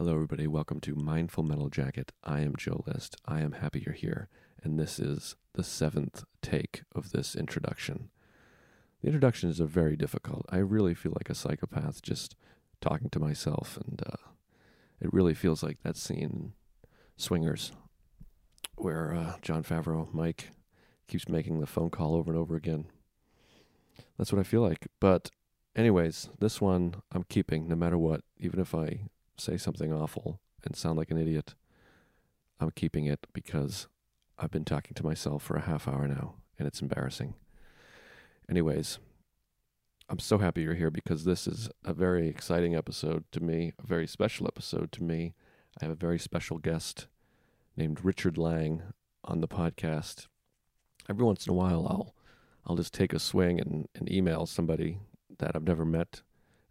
Hello, everybody. Welcome to Mindful Metal Jacket. I am Joe List. I am happy you're here, and this is the seventh take of this introduction. The introductions are very difficult. I really feel like a psychopath just talking to myself, and uh, it really feels like that scene in Swingers where uh, Jon Favreau, Mike, keeps making the phone call over and over again. That's what I feel like. But, anyways, this one I'm keeping no matter what, even if I say something awful and sound like an idiot. I'm keeping it because I've been talking to myself for a half hour now, and it's embarrassing. Anyways, I'm so happy you're here because this is a very exciting episode to me, a very special episode to me. I have a very special guest named Richard Lang on the podcast. Every once in a while, I'll I'll just take a swing and, and email somebody that I've never met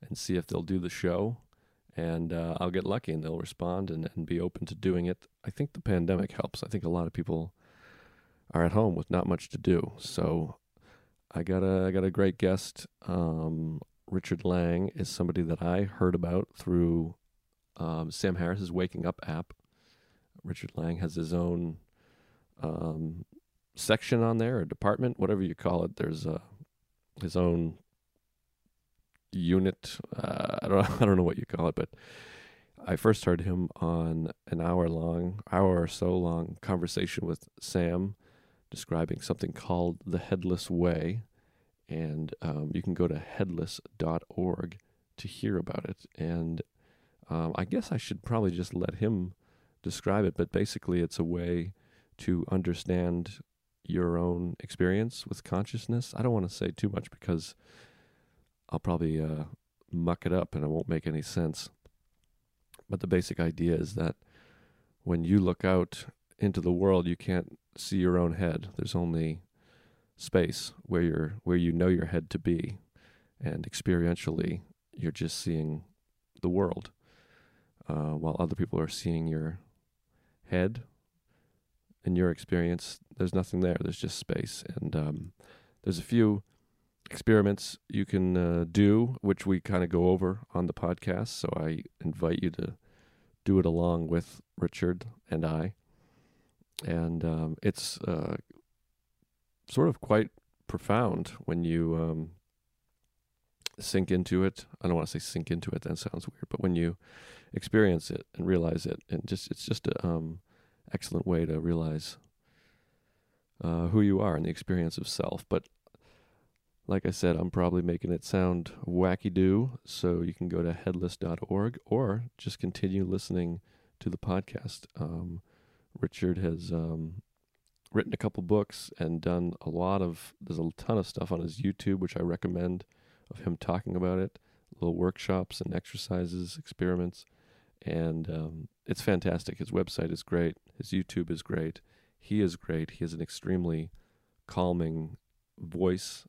and see if they'll do the show and uh, I'll get lucky and they'll respond and, and be open to doing it. I think the pandemic helps. I think a lot of people are at home with not much to do. So I got a I got a great guest. Um, Richard Lang is somebody that I heard about through um, Sam Harris's Waking Up app. Richard Lang has his own um, section on there, or department, whatever you call it. There's uh, his own unit. Uh, I don't I don't know what you call it, but I first heard him on an hour long, hour or so long conversation with Sam, describing something called the Headless Way, and um, you can go to headless.org to hear about it. And um, I guess I should probably just let him describe it, but basically, it's a way to understand your own experience with consciousness. I don't want to say too much because I'll probably uh, muck it up and it won't make any sense. But the basic idea is that when you look out into the world, you can't see your own head. There's only space where you're where you know your head to be, and experientially, you're just seeing the world, uh, while other people are seeing your head. In your experience, there's nothing there. There's just space, and um, there's a few experiments you can uh, do, which we kind of go over on the podcast. So I invite you to do it along with Richard and I. And um, it's uh, sort of quite profound when you um, sink into it. I don't want to say sink into it; that sounds weird. But when you experience it and realize it, and just it's just an um, excellent way to realize uh, who you are and the experience of self. But like I said, I'm probably making it sound wacky do, so you can go to headless.org or just continue listening to the podcast. Um, Richard has um, written a couple books and done a lot of, there's a ton of stuff on his YouTube, which I recommend of him talking about it, little workshops and exercises, experiments. And um, it's fantastic. His website is great, his YouTube is great. He is great. He has an extremely calming voice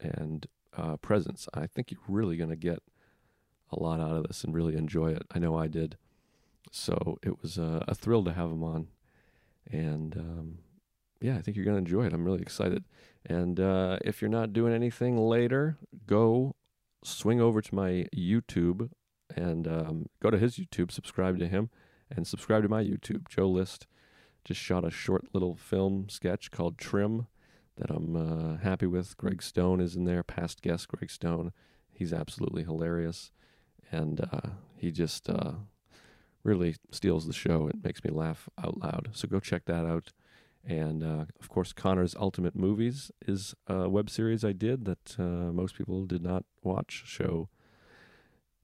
and uh, presence. I think you're really going to get a lot out of this and really enjoy it. I know I did. So it was a, a thrill to have him on. And um, yeah, I think you're going to enjoy it. I'm really excited. And uh, if you're not doing anything later, go swing over to my YouTube and um, go to his YouTube, subscribe to him, and subscribe to my YouTube. Joe List just shot a short little film sketch called Trim that I'm uh, happy with. Greg Stone is in there, past guest Greg Stone. He's absolutely hilarious, and uh, he just uh, really steals the show. It makes me laugh out loud. So go check that out. And uh, of course, Connor's Ultimate Movies is a web series I did that uh, most people did not watch. So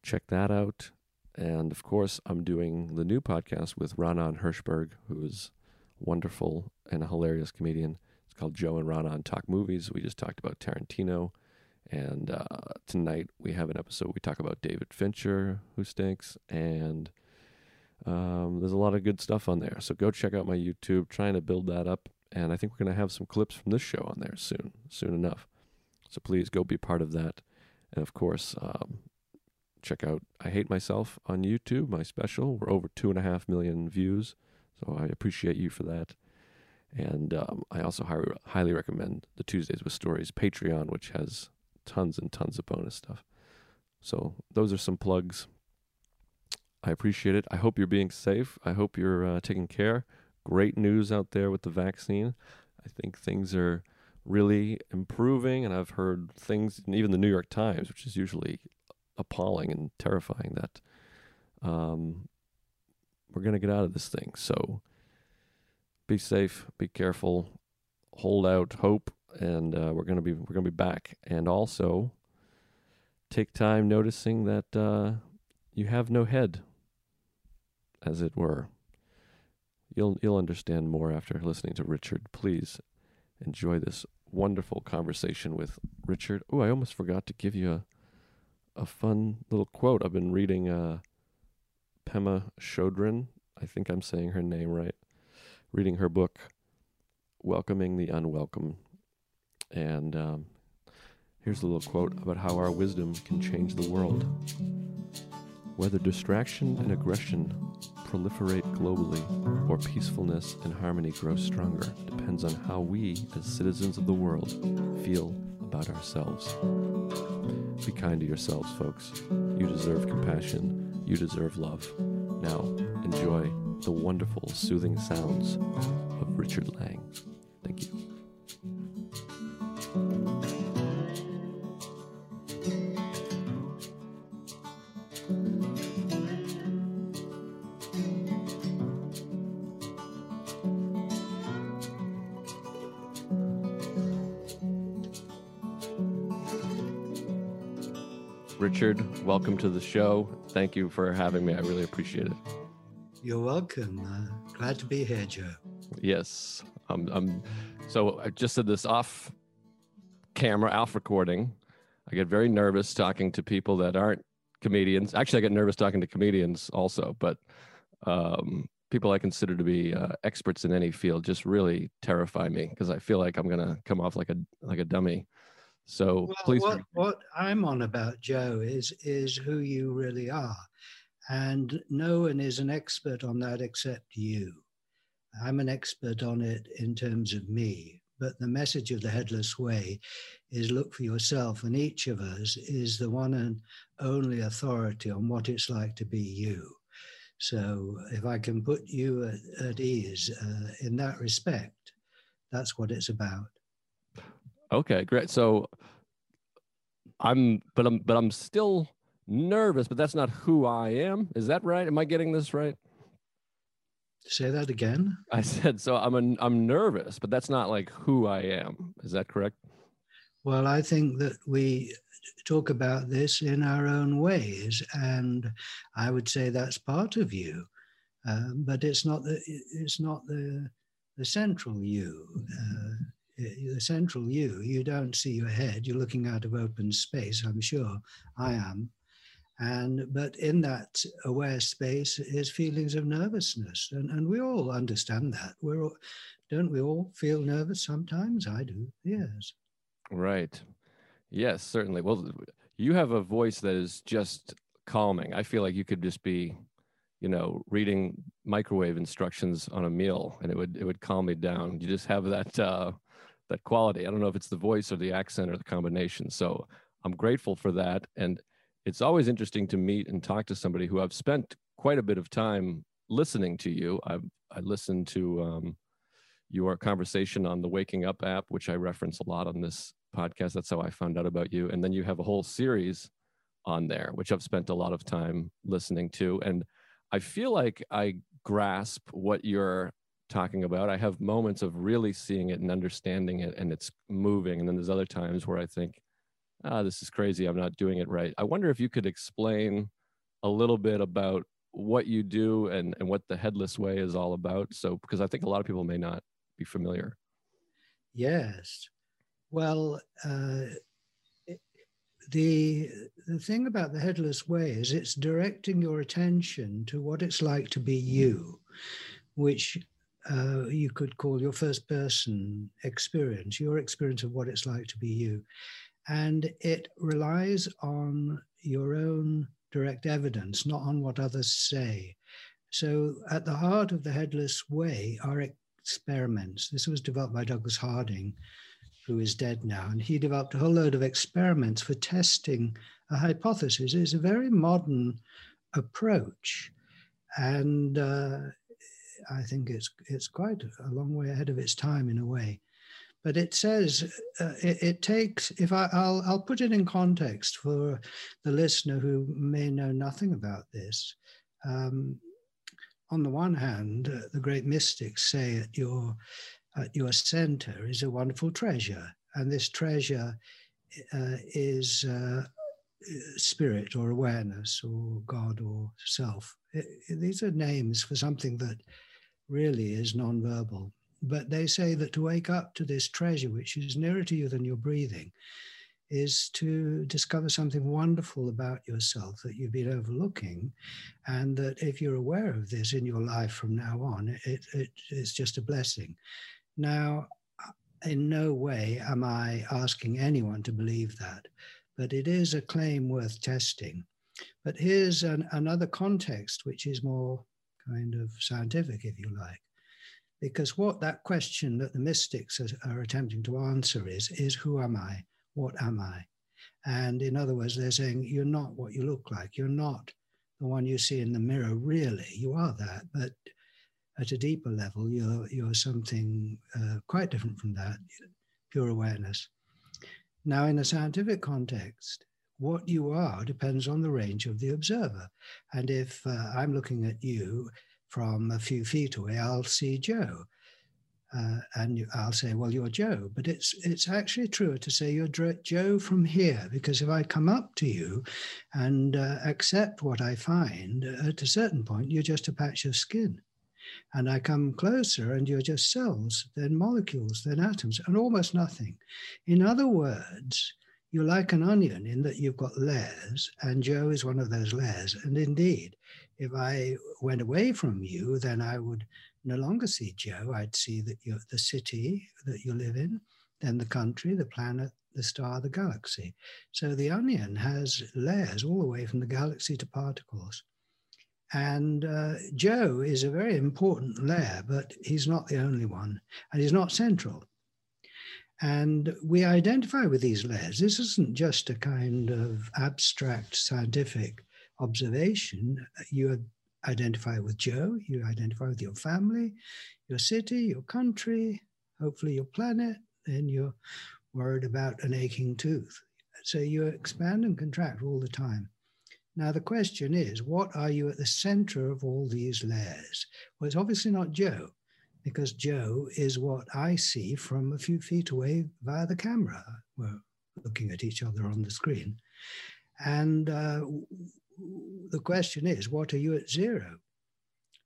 check that out. And of course, I'm doing the new podcast with Ranan Hirschberg, who is wonderful and a hilarious comedian called Joe and Ron on Talk Movies. We just talked about Tarantino. And uh, tonight we have an episode we talk about David Fincher, who stinks. And um, there's a lot of good stuff on there. So go check out my YouTube, trying to build that up. And I think we're going to have some clips from this show on there soon, soon enough. So please go be part of that. And of course, um, check out I Hate Myself on YouTube, my special. We're over two and a half million views. So I appreciate you for that. And um, I also hi- highly recommend the Tuesdays with Stories Patreon, which has tons and tons of bonus stuff. So those are some plugs. I appreciate it. I hope you're being safe. I hope you're uh, taking care. Great news out there with the vaccine. I think things are really improving, and I've heard things, even the New York Times, which is usually appalling and terrifying, that um, we're going to get out of this thing. So be safe, be careful, hold out hope, and uh, we're to be we're to be back. And also take time noticing that uh, you have no head, as it were. You'll you'll understand more after listening to Richard. Please enjoy this wonderful conversation with Richard. Oh, I almost forgot to give you a a fun little quote. I've been reading uh, Pema Chodron. I think I'm saying her name right. Reading her book, Welcoming the Unwelcome. And um, here's a little quote about how our wisdom can change the world. Whether distraction and aggression proliferate globally or peacefulness and harmony grow stronger depends on how we, as citizens of the world, feel about ourselves. Be kind to yourselves, folks. You deserve compassion. You deserve love. Now, enjoy the wonderful, soothing sounds of Richard Lang. Thank you. Richard, welcome to the show. Thank you for having me. I really appreciate it. You're welcome. Uh, glad to be here, Joe. Yes. Um, um, so I just said this off camera, off recording. I get very nervous talking to people that aren't comedians. Actually, I get nervous talking to comedians also, but um, people I consider to be uh, experts in any field just really terrify me because I feel like I'm gonna come off like a like a dummy. So well, please. What, what I'm on about, Joe, is is who you really are, and no one is an expert on that except you. I'm an expert on it in terms of me, but the message of the Headless Way is look for yourself, and each of us is the one and only authority on what it's like to be you. So if I can put you at, at ease uh, in that respect, that's what it's about. Okay, great. So I'm, but I'm, but I'm still nervous. But that's not who I am. Is that right? Am I getting this right? Say that again. I said so. I'm a, I'm nervous, but that's not like who I am. Is that correct? Well, I think that we talk about this in our own ways, and I would say that's part of you, um, but it's not the it's not the the central you. Uh, the central you, you don't see your head, you're looking out of open space, I'm sure I am. And but in that aware space is feelings of nervousness. And, and we all understand that. We're all, don't we all feel nervous sometimes? I do, yes. Right. Yes, certainly. Well, you have a voice that is just calming. I feel like you could just be, you know, reading microwave instructions on a meal and it would it would calm me down. You just have that uh that quality. I don't know if it's the voice or the accent or the combination. So I'm grateful for that. And it's always interesting to meet and talk to somebody who I've spent quite a bit of time listening to you. I've I listened to um, your conversation on the Waking Up app, which I reference a lot on this podcast. That's how I found out about you. And then you have a whole series on there, which I've spent a lot of time listening to. And I feel like I grasp what you're talking about. I have moments of really seeing it and understanding it, and it's moving. And then there's other times where I think, ah, this is crazy. I'm not doing it right. I wonder if you could explain a little bit about what you do and, and what the headless way is all about. So, because I think a lot of people may not be familiar. Yes. Well, uh, the the thing about the headless way is it's directing your attention to what it's like to be you, which uh, you could call your first person experience, your experience of what it's like to be you. And it relies on your own direct evidence, not on what others say. So, at the heart of the Headless Way are experiments. This was developed by Douglas Harding, who is dead now, and he developed a whole load of experiments for testing a hypothesis. It's a very modern approach. And uh, I think it's, it's quite a long way ahead of its time in a way. But it says uh, it, it, takes, if I, I'll, I'll put it in context for the listener who may know nothing about this. Um, on the one hand, uh, the great mystics say at your, at your center is a wonderful treasure. And this treasure uh, is uh, spirit or awareness or God or self. It, it, these are names for something that really is nonverbal. But they say that to wake up to this treasure, which is nearer to you than your breathing, is to discover something wonderful about yourself that you've been overlooking. And that if you're aware of this in your life from now on, it, it, it's just a blessing. Now, in no way am I asking anyone to believe that, but it is a claim worth testing. But here's an, another context, which is more kind of scientific, if you like. Because what that question that the mystics are, attempting to answer is, is who am I? What am I? And in other words, they're saying, you're not what you look like. You're not the one you see in the mirror, really. You are that, but at a deeper level, you're, you're something uh, quite different from that, pure awareness. Now, in a scientific context, what you are depends on the range of the observer. And if uh, I'm looking at you from a few feet away, I'll see Joe. Uh, and I'll say, well, you're Joe. But it's, it's actually truer to say you're Joe from here, because if I come up to you and uh, accept what I find, at a certain point, you're just a patch of skin. And I come closer, and you're just cells, then molecules, then atoms, and almost nothing. In other words, you're like an onion in that you've got layers, and Joe is one of those layers. And indeed, if I went away from you, then I would no longer see Joe. I'd see that you're the city that you live in, then the country, the planet, the star, the galaxy. So the onion has layers all the way from the galaxy to particles. And uh, Joe is a very important layer, but he's not the only one, and he's not central. And we identify with these layers. This isn't just a kind of abstract scientific observation. You identify with Joe, you identify with your family, your city, your country, hopefully your planet, and you're worried about an aching tooth. So you expand and contract all the time. Now, the question is, what are you at the center of all these layers? Well, it's obviously not Joe, because Joe is what I see from a few feet away via the camera. We're looking at each other on the screen. And uh, the question is, what are you at zero?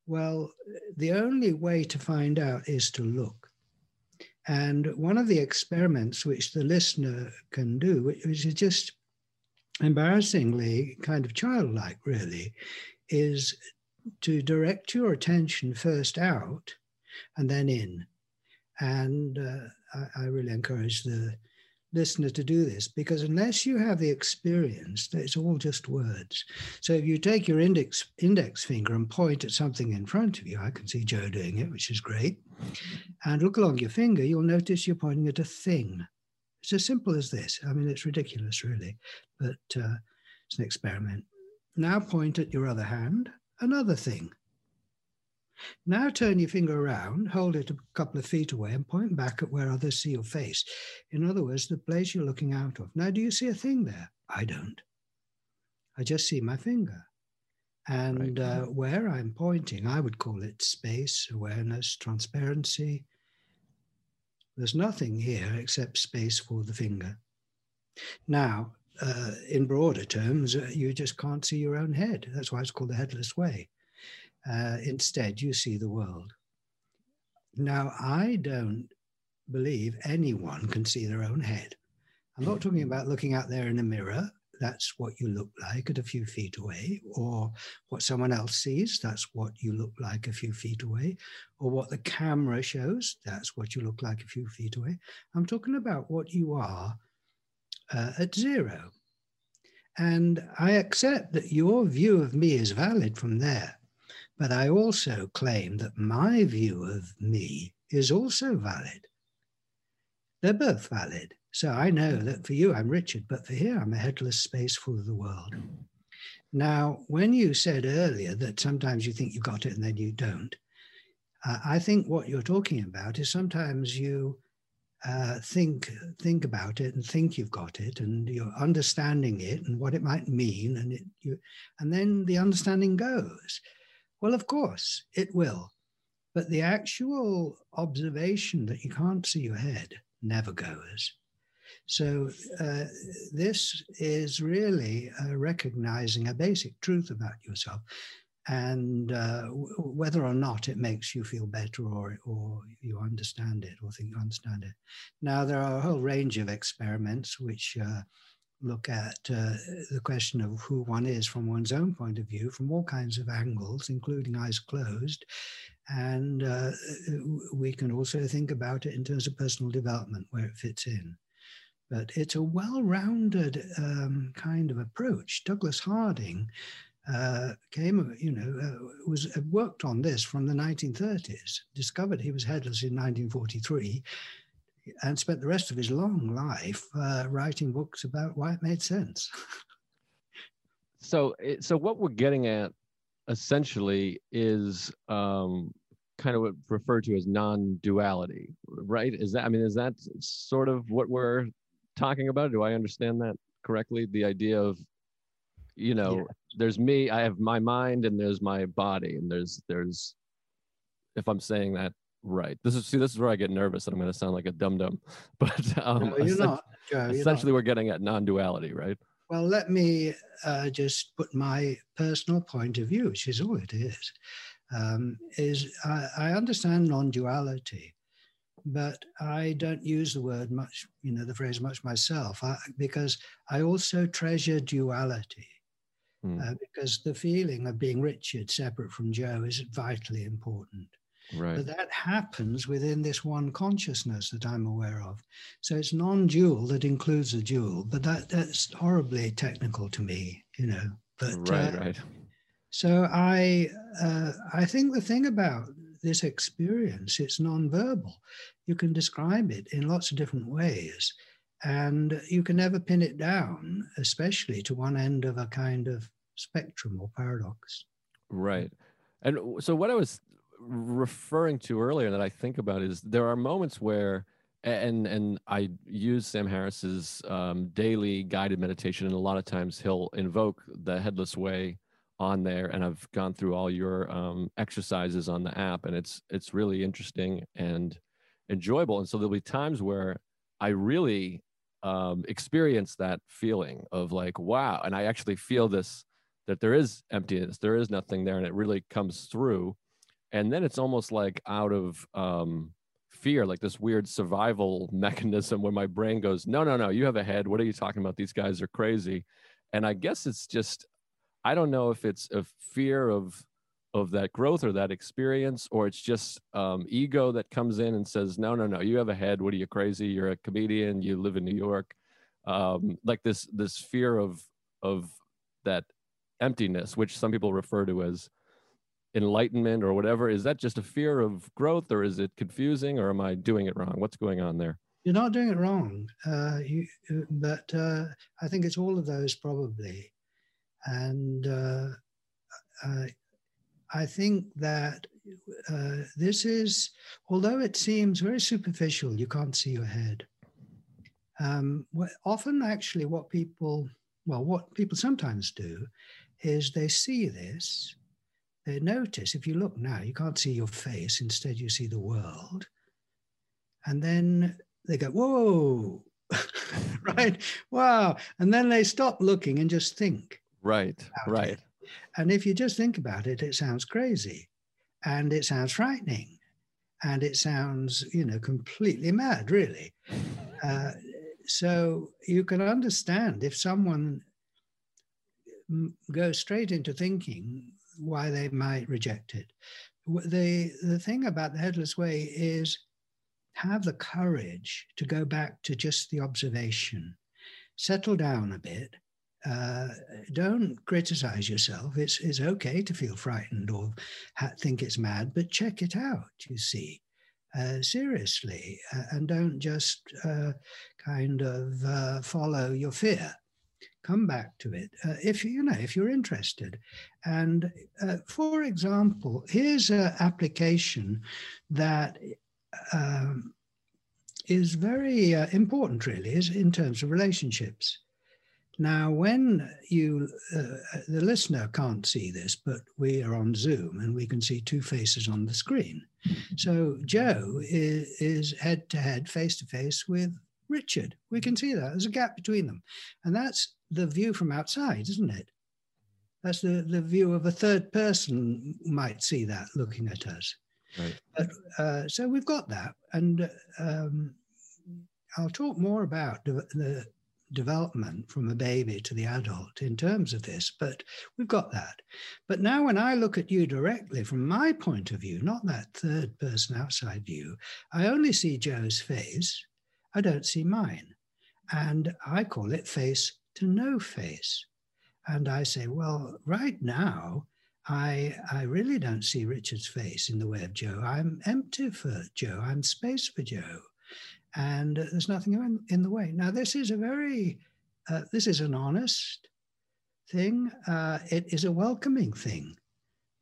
Well, the only way to find out is to look. And one of the experiments which the listener can do, which is just embarrassingly kind of childlike, really, is to direct your attention first out and then in. And uh, I, I, really encourage the listener to do this because unless you have the experience, it's all just words. So if you take your index index finger and point at something in front of you, I can see Joe doing it, which is great, and look along your finger, you'll notice you're pointing at a thing. It's as simple as this. I mean, it's ridiculous, really, but uh, it's an experiment. Now point at your other hand, another thing. Now turn your finger around, hold it a couple of feet away, and point back at where others see your face. In other words, the place you're looking out of. Now, do you see a thing there? I don't. I just see my finger. And right. uh, where I'm pointing, I would call it space, awareness, transparency, there's nothing here except space for the finger. Now, uh, in broader terms, uh, you just can't see your own head. That's why it's called the headless way. Uh, instead, you see the world. Now, I don't believe anyone can see their own head. I'm not talking about looking out there in a mirror that's what you look like at a few feet away, or what someone else sees, that's what you look like a few feet away, or what the camera shows, that's what you look like a few feet away. I'm talking about what you are uh, at zero. And I accept that your view of me is valid from there, but I also claim that my view of me is also valid. They're both valid. So I know that for you, I'm Richard, but for here, I'm a headless space full of the world. Now, when you said earlier that sometimes you think you got it and then you don't, uh, I think what you're talking about is sometimes you uh, think think about it and think you've got it and you're understanding it and what it might mean and it you and then the understanding goes well of course it will but the actual observation that you can't see your head never goes so uh, this is really uh, recognizing a basic truth about yourself and uh, w- whether or not it makes you feel better or, or you understand it or think you understand it. Now, there are a whole range of experiments which uh, look at uh, the question of who one is from one's own point of view from all kinds of angles, including eyes closed. And uh, we can also think about it in terms of personal development, where it fits in. But it's a well rounded um, kind of approach. Douglas Harding uh, came, you know, uh, was uh, worked on this from the 1930s, discovered he was headless in 1943, and spent the rest of his long life uh, writing books about why it made sense. so, so what we're getting at essentially is um, kind of what referred to as non-duality, right? Is that I mean, is that sort of what we're talking about? Do I understand that correctly? The idea of you know yeah. there's me i have my mind and there's my body and there's there's if i'm saying that right this is see this is where i get nervous and i'm going to sound like a dum dum but um no, you're not, Joe, essentially we're getting at non-duality right well let me uh, just put my personal point of view which is all it is um, is I, I understand non-duality but I don't use the word much, you know, the phrase much myself, I, because I also treasure duality mm. uh, because the feeling of being Richard separate from Joe is vitally important. Right. But that happens within this one consciousness that I'm aware of. So it's non-dual that includes the dual, but that that's horribly technical to me, you know. But right, uh, right. So I uh, I think the thing about this experience, it's non-verbal. You can describe it in lots of different ways. And you can never pin it down, especially to one end of a kind of spectrum or paradox. Right. And so, what I was referring to earlier that I think about is there are moments where, and and I use Sam Harris's um, daily guided meditation, and a lot of times he'll invoke the Headless Way on there, and I've gone through all your um, exercises on the app, and it's it's really interesting and enjoyable. And so there'll be times where I really um, experience that feeling of like, wow. And I actually feel this that there is emptiness, there is nothing there, and it really comes through. And then it's almost like out of um, fear, like this weird survival mechanism where my brain goes, no, no, no, you have a head. What are you talking about? These guys are crazy. And I guess it's just, I don't know if it's a fear of of that growth or that experience, or it's just um, ego that comes in and says, "No, no, no, you have a head. What are you crazy? You're a comedian. You live in New York." Um, like this this fear of of that emptiness, which some people refer to as enlightenment or whatever. Is that just a fear of growth, or is it confusing, or am I doing it wrong? What's going on there? You're not doing it wrong, uh, you, but uh, I think it's all of those probably, and. Uh, I think that uh, this is, although it seems very superficial, you can't see your head. Um, often, actually, what people, well, what people sometimes do is they see this, they notice, if you look now, you can't see your face, instead, you see the world. And then they go, whoa, right? Wow. And then they stop looking and just think. Right, right. It. And if you just think about it, it sounds crazy and it sounds frightening and it sounds, you know, completely mad, really. Uh, so you can understand if someone goes straight into thinking why they might reject it. The, the thing about the headless way is have the courage to go back to just the observation, settle down a bit, uh, don't criticize yourself. It's, it's okay to feel frightened or ha- think it's mad, but check it out, you see, uh, seriously, uh, and don't just uh, kind of uh, follow your fear. Come back to it uh, if you know if you're interested. And uh, for example here's an application that um, is very uh, important really is in terms of relationships. Now when you uh, the listener can't see this but we are on zoom and we can see two faces on the screen. So joe is, is head to head face to face with richard. We can see that. There's a gap between them. And that's the view from outside, isn't it? That's the, the view of a third person might see that looking at us. Right. But, uh, so we've got that. And um, I'll talk more about the, the development from a baby to the adult in terms of this, but we've got that. But now, when I look at you directly from my point of view, not that third person outside view, I only see Joe's face, I don't see mine. And I call it face to no face. And I say, well, right now, I, I really don't see Richard's face in the way of Joe. I'm empty for Joe. I'm space for Joe. And there's nothing in, in the way. Now, this is a very, uh, this is an honest thing. Uh, it is a welcoming thing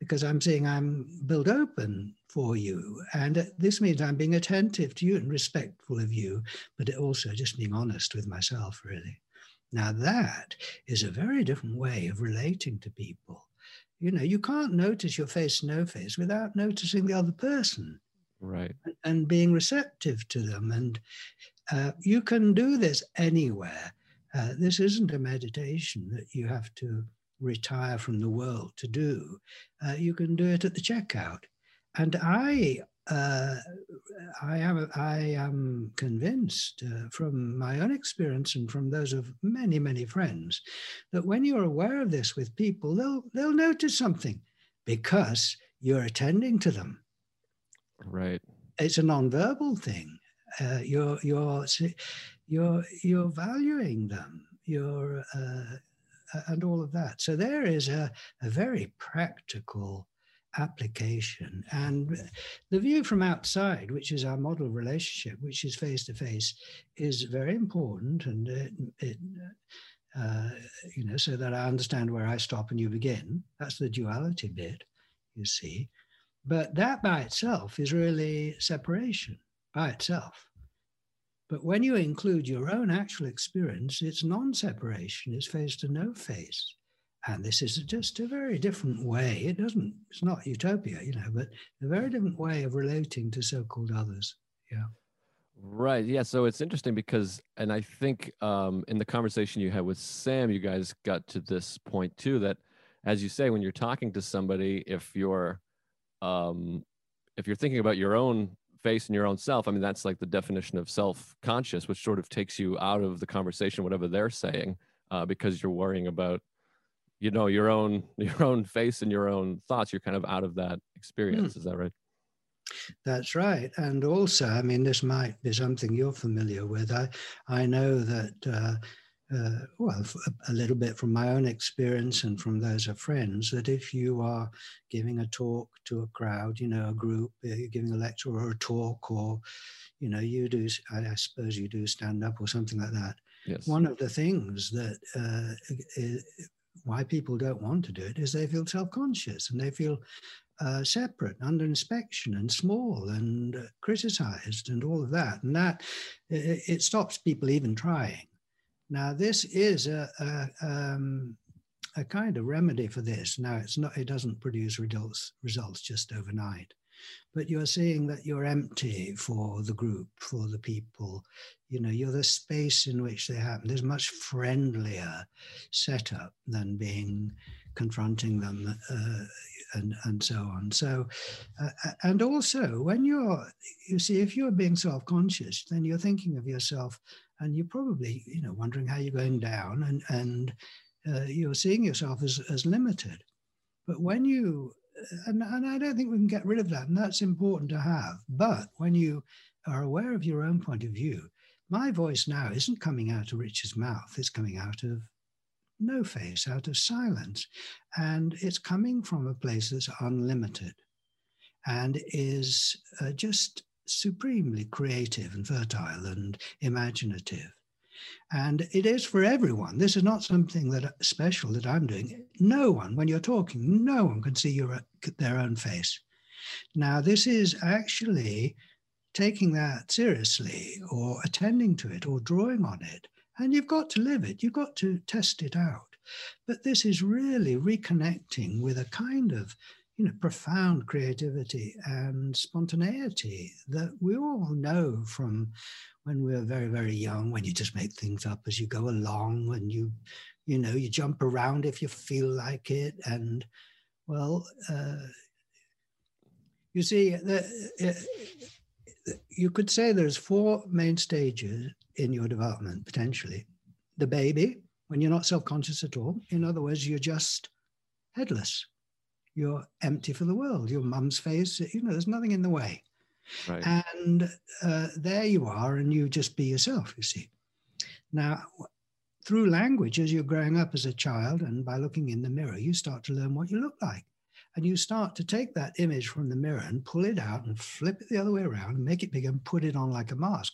because I'm saying I'm built open for you. And this means I'm being attentive to you and respectful of you, but also just being honest with myself, really. Now, that is a very different way of relating to people. You know, you can't notice your face, no face, without noticing the other person. Right. And being receptive to them. And uh, you can do this anywhere. Uh, this isn't a meditation that you have to retire from the world to do. Uh, you can do it at the checkout. And I uh, I am I am convinced uh, from my own experience and from those of many many friends that when you're aware of this with people, they'll they'll notice something because you're attending to them. Right. It's a nonverbal thing. Uh, you're you're you're you're valuing them. You're uh, and all of that. So there is a, a very practical application. And the view from outside, which is our model relationship, which is face to face, is very important. And it, it uh, you know, so that I understand where I stop and you begin. That's the duality bit, you see. But that by itself is really separation by itself. But when you include your own actual experience, it's non separation, it's face to no face and this is just a very different way. It doesn't it's not utopia you know but a very different way of relating to so-called others. Yeah. Right. Yeah. So it's interesting because and i think um, in the conversation you had with sam you guys got to this point too that as you say when you're talking to somebody if you're um, if you're thinking about your own face and your own self i mean that's like the definition of self-conscious which sort of takes you out of the conversation whatever they're saying uh, because you're worrying about you know your own your own face and your own thoughts you're kind of out of that experience mm. is that right that's right and also i mean this might be something you're familiar with i i know that uh, uh, well, a little bit from my own experience and from those of friends, that if you are giving a talk to a crowd, you know, a group, uh, you're giving a lecture or a talk, or, you know, you do, I, suppose you do stand up or something like that. Yes. One of the things that uh, why people don't want to do it is they feel self-conscious and they feel uh, separate, under inspection, and small, and uh, criticized, and all of that. And that it, it, stops people even trying. Now, this is a, a, um, a kind of remedy for this. Now, it's not; it doesn't produce results results just overnight but you're seeing that you're empty for the group, for the people. You know, you're the space in which they happen. There's much friendlier setup than being confronting them uh, and and so on. So, uh, and also when you're, you see, if you're being self-conscious, then you're thinking of yourself, and you're probably, you know, wondering how you're going down, and and uh, you're seeing yourself as as limited. But when you and, and I don't think we can get rid of that, and that's important to have. But when you are aware of your own point of view, my voice now isn't coming out of Richard's mouth, it's coming out of no face, out of silence. And it's coming from a place that's unlimited and is uh, just supremely creative and fertile and imaginative. And it is for everyone. This is not something that special that I'm doing. No one, when you're talking, no one can see your, their own face. Now, this is actually taking that seriously or attending to it or drawing on it. And you've got to live it, you've got to test it out. But this is really reconnecting with a kind of you know, profound creativity and spontaneity that we all know from when we are very, very young, when you just make things up as you go along and you, you know, you jump around if you feel like it. And well, uh, you see, the, uh, you could say there's four main stages in your development potentially. The baby, when you're not self-conscious at all. In other words, you're just headless. You're empty for the world. Your mum's face, you know, there's nothing in the way. Right. And uh, there you are, and you just be yourself, you see. Now, through language, as you're growing up as a child, and by looking in the mirror, you start to learn what you look like. And you start to take that image from the mirror and pull it out and flip it the other way around and make it big and put it on like a mask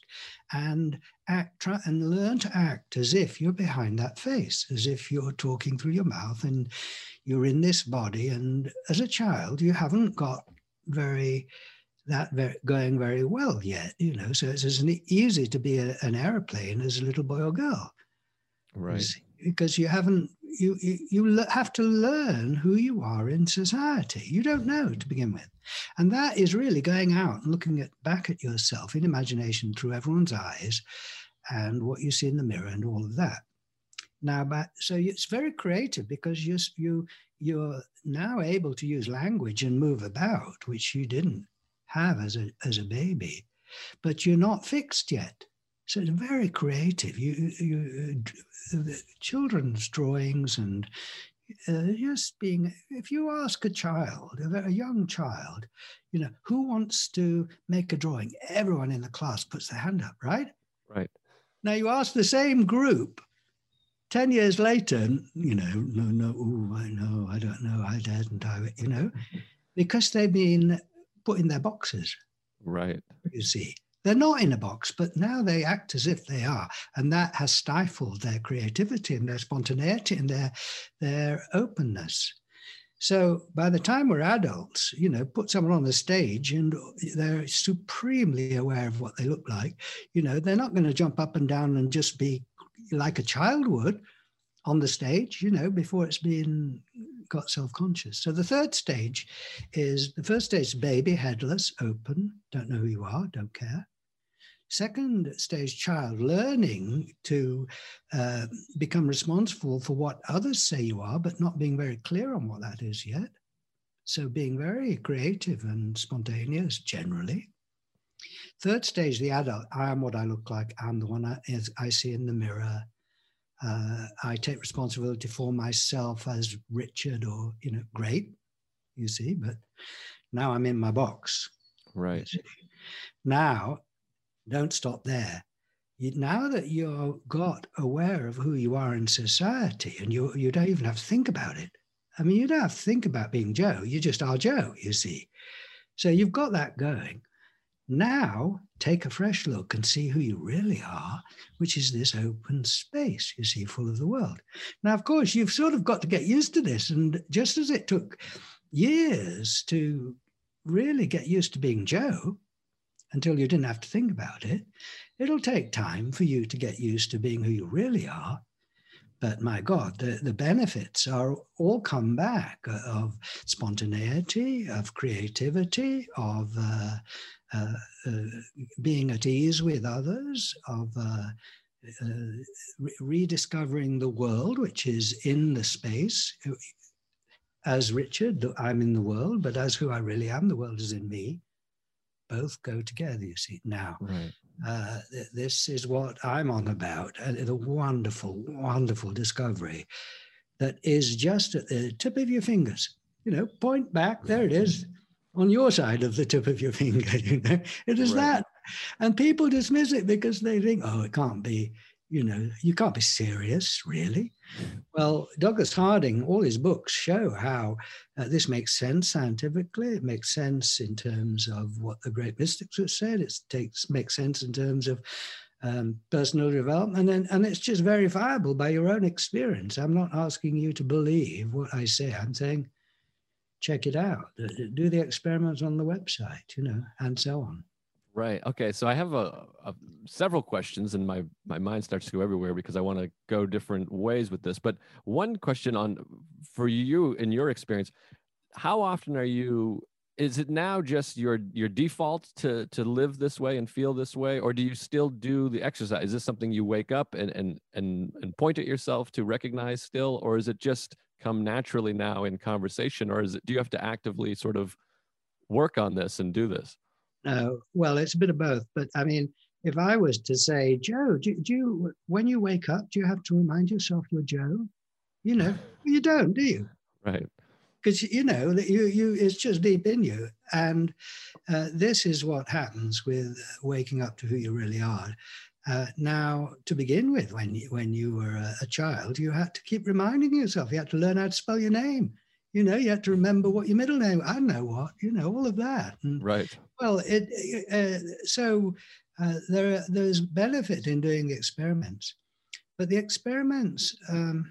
and act, try and learn to act as if you're behind that face, as if you're talking through your mouth and you're in this body. And as a child, you haven't got very that very, going very well yet, you know. So it's as easy to be a, an airplane as a little boy or girl, right? Because you haven't you, you, you have to learn who you are in society. You don't know to begin with. And that is really going out and looking at, back at yourself in imagination through everyone's eyes and what you see in the mirror and all of that. Now, but, so it's very creative because you, you, you're now able to use language and move about, which you didn't have as a, as a baby, but you're not fixed yet. So it's very creative. You, you uh, children's drawings and uh, just being. If you ask a child, a young child, you know, who wants to make a drawing? Everyone in the class puts their hand up, right? Right. Now you ask the same group. Ten years later, you know, no, no, ooh, I know, I don't know, I daren't, I, you know, because they've been put in their boxes. Right. You see, they're not in a box, but now they act as if they are. And that has stifled their creativity and their spontaneity and their, their openness. So by the time we're adults, you know, put someone on the stage and they're supremely aware of what they look like. You know, they're not going to jump up and down and just be like a child would on the stage, you know, before it's been got self-conscious. So the third stage is the first stage baby, headless, open, don't know who you are, don't care. Second stage child, learning to uh, become responsible for what others say you are, but not being very clear on what that is yet. So being very creative and spontaneous generally. Third stage, the adult, I am what I look like. I'm the one I, I see in the mirror. Uh, I take responsibility for myself as Richard or, you know, great, you see, but now I'm in my box. Right. Now don't stop there. You, now that you've got aware of who you are in society and you, you don't even have to think about it. I mean, you don't have to think about being Joe. You just are Joe, you see. So you've got that going. Now take a fresh look and see who you really are, which is this open space, you see, full of the world. Now, of course, you've sort of got to get used to this. And just as it took years to really get used to being Joe, until you didn't have to think about it. It'll take time for you to get used to being who you really are. But my God, the, the benefits are all come back of spontaneity, of creativity, of uh, uh, uh, being at ease with others, of uh, uh, re- rediscovering the world, which is in the space. As Richard, I'm in the world, but as who I really am, the world is in me both go together, you see. Now, right. uh, th- this is what I'm on about. Uh, the wonderful, wonderful discovery that is just at the tip of your fingers. You know, point back, there it is on your side of the tip of your finger. You know, it is right. that. And people dismiss it because they think, oh, it can't be you know, you can't be serious, really. Well, Douglas Harding, all his books show how uh, this makes sense scientifically. It makes sense in terms of what the great mystics have said. It takes makes sense in terms of um, personal development, and and it's just verifiable by your own experience. I'm not asking you to believe what I say. I'm saying, check it out. Do the experiments on the website, you know, and so on. Right. Okay. So I have a, a, several questions, and my my mind starts to go everywhere because I want to go different ways with this. But one question on for you in your experience, how often are you is it now just your your default to to live this way and feel this way or do you still do the exercise is this something you wake up and and and, and point at yourself to recognize still or is it just come naturally now in conversation or is it do you have to actively sort of work on this and do this? No well it's a bit of both but i mean if i was to say joe do, do you when you wake up do you have to remind yourself you're joe? You know you don't do you? Right. Because you know that you you it's just deep in you. And uh, this is what happens with waking up to who you really are uh, now to begin with when you when you were a, a, child you had to keep reminding yourself you had to learn how to spell your name. You know you had to remember what your middle name i know what you know all of that. And, right. well it uh, so uh, there there's benefit in doing experiments but the experiments um,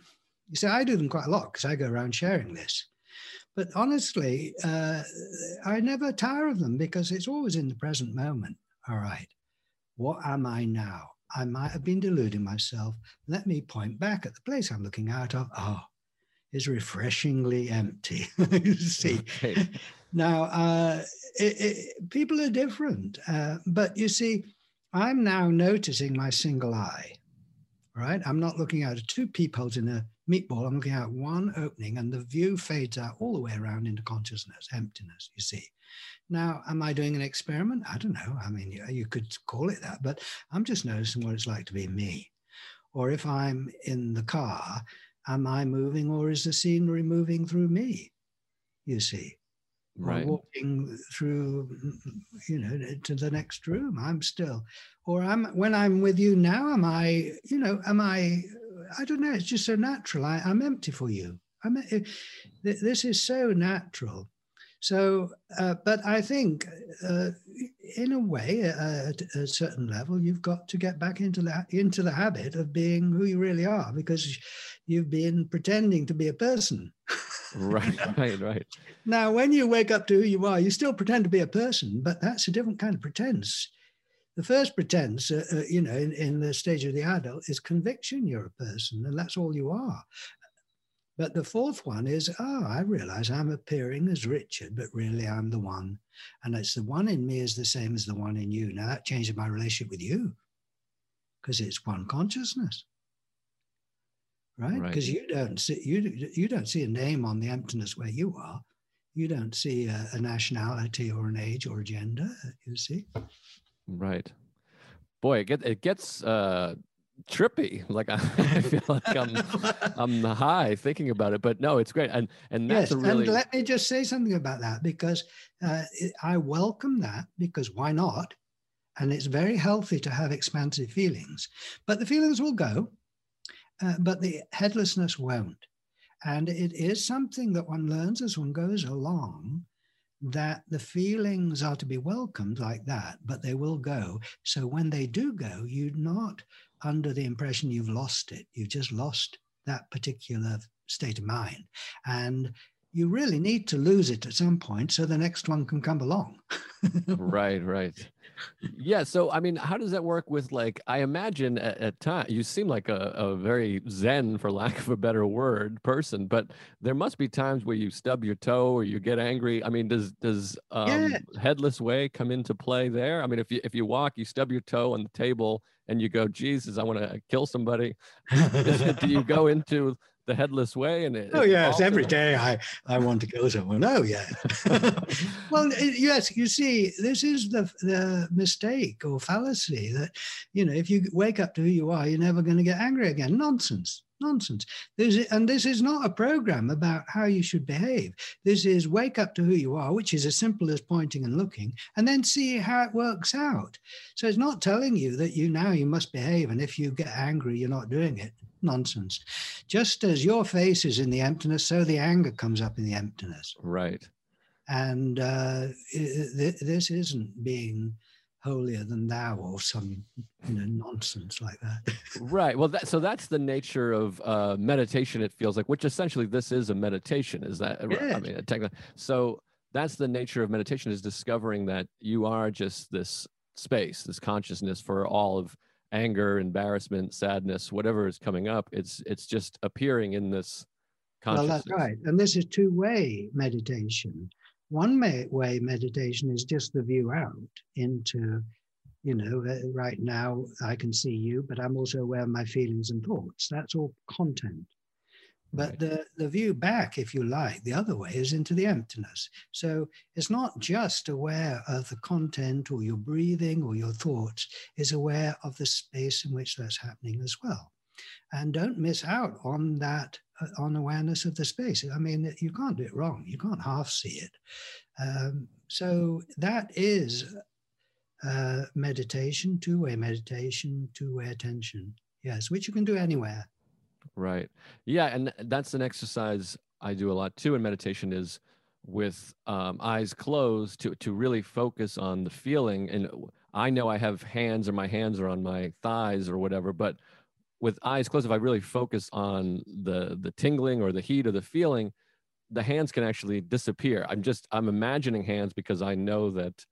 you see i do them quite a lot because i go around sharing this. But honestly, uh, I never tire of them because it's always in the present moment. All right, what am I now? I might have been deluding myself. Let me point back at the place I'm looking out of. Oh, is refreshingly empty. you see. Okay. Now, uh, it, it, people are different, uh, but you see, I'm now noticing my single eye. Right, I'm not looking out of two peepholes in a meatball, I'm looking at one opening and the view fades out all the way around into consciousness, emptiness, you see. Now, am I doing an experiment? I don't know. I mean, you could call it that, but I'm just noticing what it's like to be me. Or if I'm in the car, am I moving or is the scenery moving through me? You see right. or walking through, you know, to the next room. I'm still, or I'm when I'm with you now. Am I, you know, am I? I don't know. It's just so natural. I, I'm empty for you. I'm. Eh, this is so natural. So, uh, but I think, uh, in a way, uh, at a certain level, you've got to get back into the into the habit of being who you really are, because you've been pretending to be a person. right, right, right. Now, when you wake up to who you are, you still pretend to be a person, but that's a different kind of pretense. The first pretense, uh, uh, you know, in, in the stage of the adult, is conviction you're a person, and that's all you are. But the fourth one is, oh, I realize I'm appearing as Richard, but really I'm the one. And it's the one in me is the same as the one in you. Now that changes my relationship with you because it's one consciousness right? Because right. you don't see you you don't see a name on the emptiness where you are. You don't see a, a nationality or an age or a gender. You see, right? Boy, it, get, it gets uh, trippy. Like I, feel like I'm I'm high thinking about it, but no, it's great. And and that's yes, really. And let me just say something about that because uh, I welcome that because why not? And it's very healthy to have expansive feelings, but the feelings will go uh, but the headlessness won't. And it is something that one learns as one goes along that the feelings are to be welcomed like that, but they will go. So when they do go, you're not under the impression you've lost it. You've just lost that particular state of mind. And you really need to lose it at some point so the next one can come along. right, right yeah. So, I mean, how does that work with like, I imagine at, at times you seem like a, a very Zen, for lack of a better word, person, but there must be times where you stub your toe or you get angry. I mean, does, does um, yeah. headless way come into play there? I mean, if you, if you walk, you stub your toe on the table and you go, Jesus, I want to kill somebody. do you go into the headless way and it, oh yes every day i i want to go somewhere. Oh yeah. Well yes you see this is the the mistake or fallacy that you know if you wake up to who you are you're never going to get angry again. Nonsense nonsense. This and this is not a program about how you should behave. This is wake up to who you are which is as simple as pointing and looking and then see how it works out. So it's not telling you that you now you must behave and if you get angry you're not doing it nonsense. Just as your face is in the emptiness, so the anger comes up in the emptiness. Right. And uh, this isn't being holier than thou or some you know nonsense like that right well that, so that's the nature of uh, meditation it feels like which essentially this is a meditation is that yes. i mean technically so that's the nature of meditation is discovering that you are just this space this consciousness for all of anger embarrassment sadness whatever is coming up it's it's just appearing in this well that's right and this is two-way meditation one way meditation is just the view out into, you know, uh, right now I can see you, but I'm also aware of my feelings and thoughts. That's all content. But right. the, the view back, if you like, the other way is into the emptiness. So it's not just aware of the content or your breathing or your thoughts, it's aware of the space in which that's happening as well. And don't miss out on that uh, on awareness of the space. I mean, you can't do it wrong. You can't half see it. Um, so that is uh, meditation, two-way meditation, two-way attention. Yes, which you can do anywhere. Right. Yeah, and that's an exercise I do a lot too in meditation. Is with um, eyes closed to to really focus on the feeling. And I know I have hands, or my hands are on my thighs, or whatever, but with eyes closed, if I really focus on the the tingling or the heat or the feeling, the hands can actually disappear. I'm just I'm imagining hands because I know that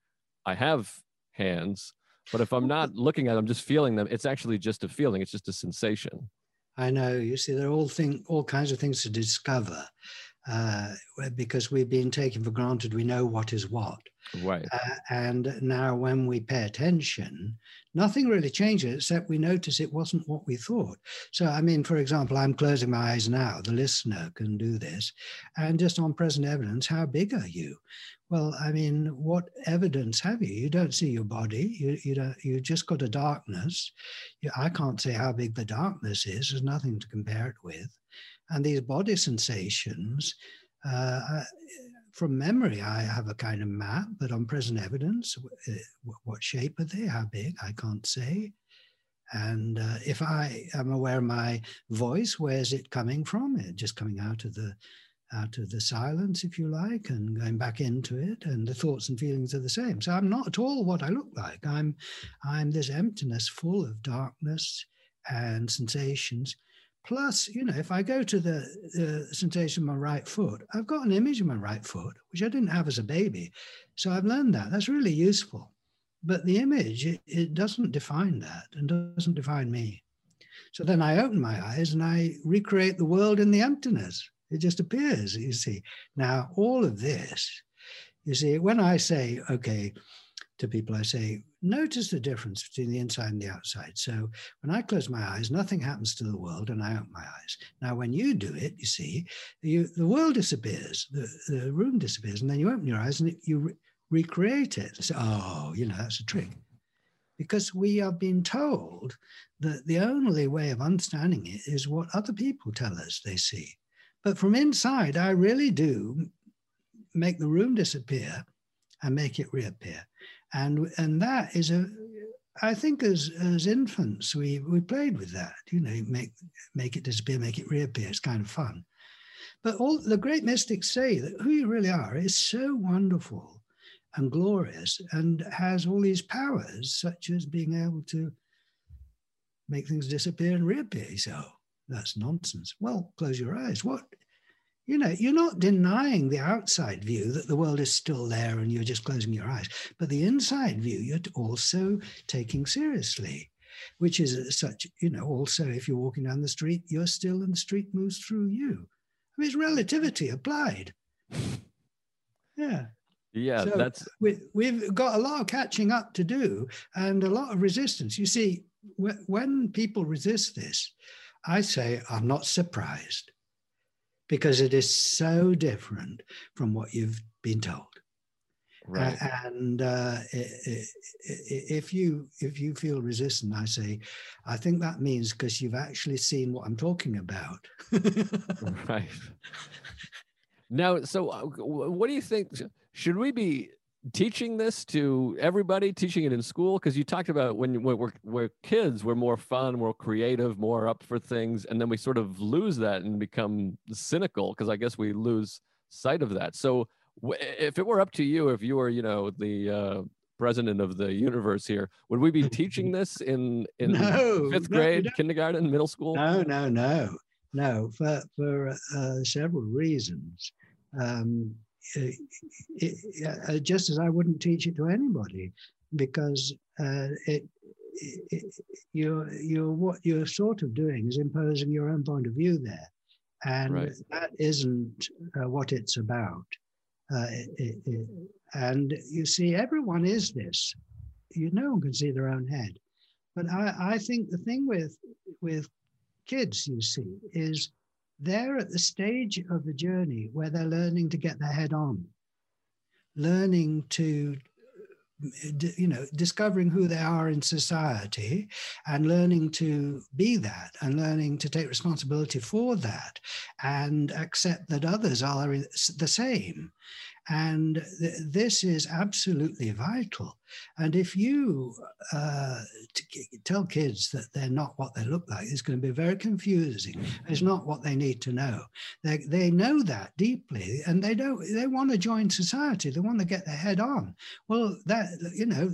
I have hands. But if I'm not looking at them, just feeling them, it's actually just a feeling. It's just a sensation. I know. You see, there are all thing, all kinds of things to discover uh, because we've been taken for granted. We know what is what. Right. Uh, and now, when we pay attention, nothing really changes except we notice it wasn't what we thought. So, I mean, for example, I'm closing my eyes now. The listener can do this. And just on present evidence, how big are you? Well, I mean, what evidence have you? You don't see your body. You you don't. You just got a darkness. You, I can't say how big the darkness is. There's nothing to compare it with. And these body sensations, uh, from memory, I have a kind of map, but on present evidence, uh, what shape are they? How big? I can't say. And uh, if I am aware of my voice, where's it coming from? It just coming out of the out of the silence, if you like, and going back into it, and the thoughts and feelings are the same. So I'm not at all what I look like. I'm I'm this emptiness full of darkness and sensations Plus, you know, if I go to the, the sensation of my right foot, I've got an image of my right foot, which I didn't have as a baby. So I've learned that. That's really useful. But the image, it, it doesn't define that and doesn't define me. So then I open my eyes and I recreate the world in the emptiness. It just appears, you see. Now, all of this, you see, when I say, okay, to people, I say, notice the difference between the inside and the outside. So when I close my eyes, nothing happens to the world and I open my eyes. Now, when you do it, you see, you, the world disappears, the, the room disappears, and then you open your eyes and you re- recreate it. So, oh, you know, that's a trick. Because we have been told that the only way of understanding it is what other people tell us they see. But from inside, I really do make the room disappear and make it reappear and and that is a I think as as infants we we played with that. You know, make make it disappear, make it reappear. It's kind of fun. But all the great mystics say that who you really are is so wonderful and glorious and has all these powers, such as being able to make things disappear and reappear. So that's nonsense. Well, close your eyes. What you know, you're not denying the outside view that the world is still there and you're just closing your eyes, but the inside view you're also taking seriously, which is uh, such, you know, also if you're walking down the street, you're still and the street moves through you. I mean, it's relativity applied. Yeah. Yeah, so that's. We, we've got a lot of catching up to do and a lot of resistance. You see, when people resist this, I say, I'm not surprised because it is so different from what you've been told. Right. Uh, and uh, if you if you feel resistant, I say, I think that means because you've actually seen what I'm talking about. right. Now, so uh, what do you think? Should we be teaching this to everybody, teaching it in school? Because you talked about when, when we're, we're kids, we're more fun, more creative, more up for things. And then we sort of lose that and become cynical because I guess we lose sight of that. So if it were up to you, if you were, you know, the, uh, president of the universe here. Would we be teaching this in in No, fifth grade, don't. kindergarten, middle school? No, no, no, no, for, for uh, several reasons. Um, it, it, uh, just as I wouldn't teach it to anybody, because uh, it, it, you're, you're, what you're sort of doing is imposing your own point of view there. And Right. that isn't uh, what it's about. Uh, and you see, everyone is this. You no one can see their own head. But I, I think the thing with with kids, you see, is they're at the stage of the journey where they're learning to get their head on, learning to, you know, discovering who they are in society and learning to be that and learning to take responsibility for that and accept that others are the same. And th- this is absolutely vital. And if you uh, k- tell kids that they're not what they look like, it's going to be very confusing. It's not what they need to know. They, they know that deeply, and they don't. They want to join society. They want to get their head on. Well, that you know,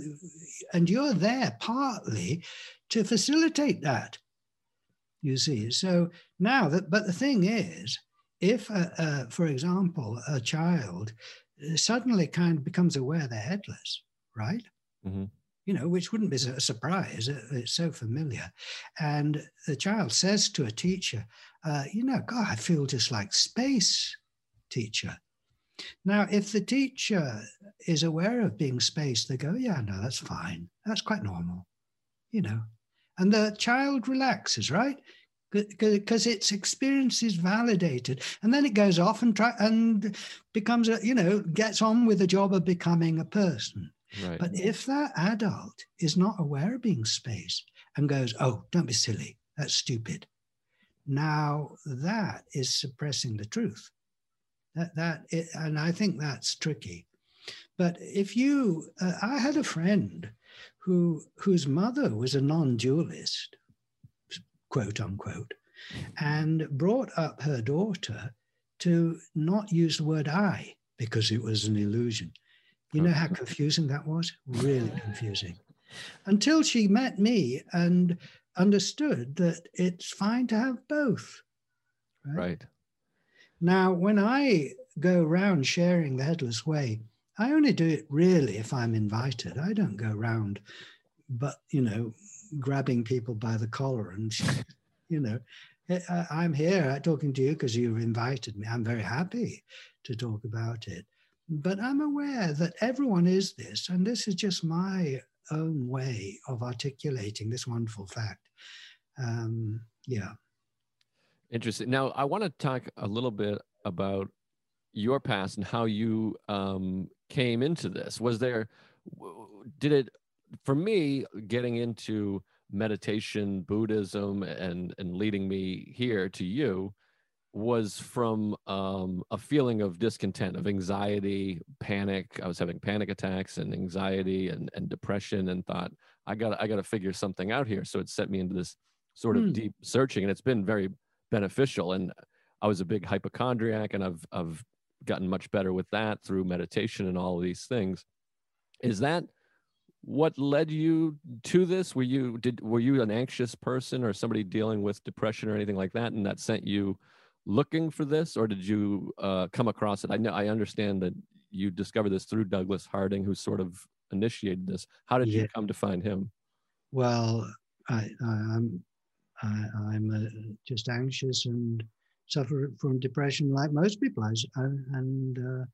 and you're there partly to facilitate that. You see, so now that, but the thing is, if, uh, uh, for example, a child suddenly kind of becomes aware they're headless, right? Mhm. You know, which wouldn't be a surprise. uh, It's so familiar. And the child says to a teacher, uh, you know, God, I feel just like space, teacher. Now, if the teacher is aware of being space, they go, yeah, no, that's fine. That's quite normal, you know. And the child relaxes, right? Because its experience is validated, and then it goes off and try and becomes a, you know, gets on with the job of becoming a person. Right. But if that adult is not aware of being space and goes, oh, don't be silly, that's stupid. Now that is suppressing the truth. That, that it, and I think that's tricky. But if you, uh, I had a friend who whose mother was a non-dualist, quote unquote, and brought up her daughter to not use the word I because it was an illusion. You know how confusing that was? Really confusing. Until she met me and understood that it's fine to have both. right. Now, when I go around sharing the Headless Way, I only do it really if I'm invited. I don't go around, but you know, grabbing people by the collar and, you know, I'm here talking to you because you've invited me. I'm very happy to talk about it. But I'm aware that everyone is this, and this is just my own way of articulating this wonderful fact. Um, yeah. Interesting. Now, I want to talk a little bit about your past and how you um, came into this. Was there, did it, for me, getting into meditation, Buddhism, and and leading me here to you, was from um, a feeling of discontent, of anxiety, panic. I was having panic attacks and anxiety and, and depression, and thought I got I got to figure something out here. So it set me into this sort of Hmm. deep searching, and it's been very beneficial. And I was a big hypochondriac, and I've I've gotten much better with that through meditation and all of these things. Is that what led you to this? Were you did were you an anxious person or somebody dealing with depression or anything like that, and that sent you looking for this, or did you uh, come across it? I know I understand that you discovered this through Douglas Harding, who sort of initiated this. How did Yeah. you come to find him? Well, I, I'm I, I'm uh, just anxious and suffer from depression like most people, I and uh,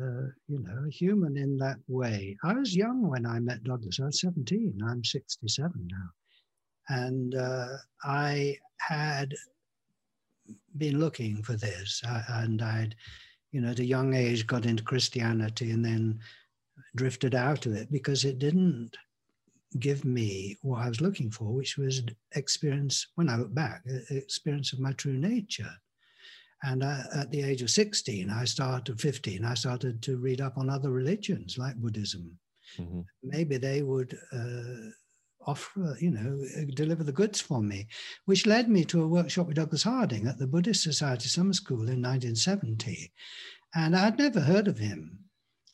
uh, you know, a human in that way. I was young when I met Douglas. I was 17. I'm 67 now, and uh, I had been looking for this, uh, and I'd, you know, at a young age got into Christianity and then drifted out of it because it didn't give me what I was looking for, which was experience, when I look back, experience of my true nature. And uh, at the age of 16, I started, 15, I started to read up on other religions like Buddhism. Mhm. Maybe they would uh, offer, you know, deliver the goods for me, which led me to a workshop with Douglas Harding at the Buddhist Society Summer School in 1970. And I'd never heard of him.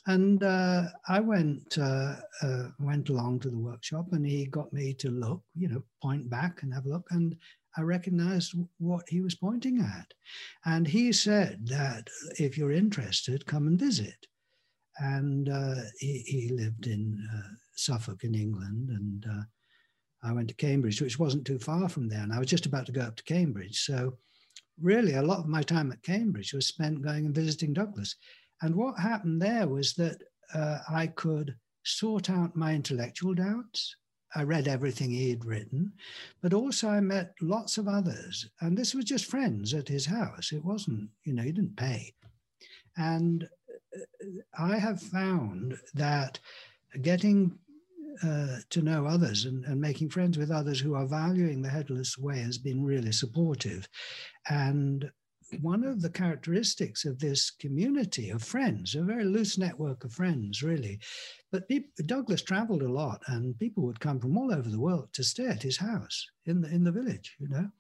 And uh, I went uh, uh, went along to the workshop, and he got me to look, you know, point back and have a look, and I recognized what he was pointing at. And he said that if you're interested, come and visit. And uh, he, he, lived in uh, Suffolk in England, and uh, I went to Cambridge, which wasn't too far from there. And I was just about to go up to Cambridge, so really a lot of my time at Cambridge was spent going and visiting Douglas. And what happened there was that uh, I could sort out my intellectual doubts. I read everything he had written, but also I met lots of others. And this was just friends at his house. It wasn't, you know, he didn't pay. And uh, I have found that getting uh, to know others and, and, making friends with others who are valuing the headless way has been really supportive. And one of the characteristics of this community of friends, a very loose network of friends, really. But people, Douglas traveled a lot, and people would come from all over the world to stay at his house in the, in the village, you know.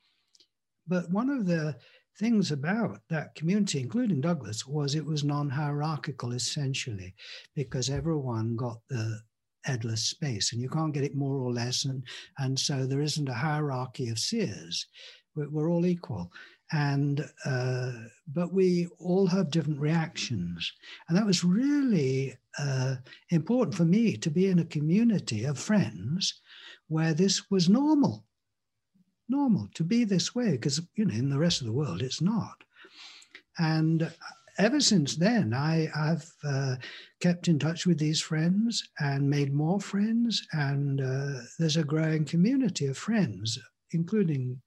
But one of the things about that community, including Douglas, was it was non hierarchical essentially, because everyone got the headless space and you can't get it more or less. And, and so there isn't a hierarchy of seers. We're, we're all equal and uh, but we all have different reactions. And that was really uh, important for me to be in a community of friends where this was normal. Normal to be this way because you know in the rest of the world it's not. And ever since then i have uh, kept in touch with these friends and made more friends. And uh, there's a growing community of friends including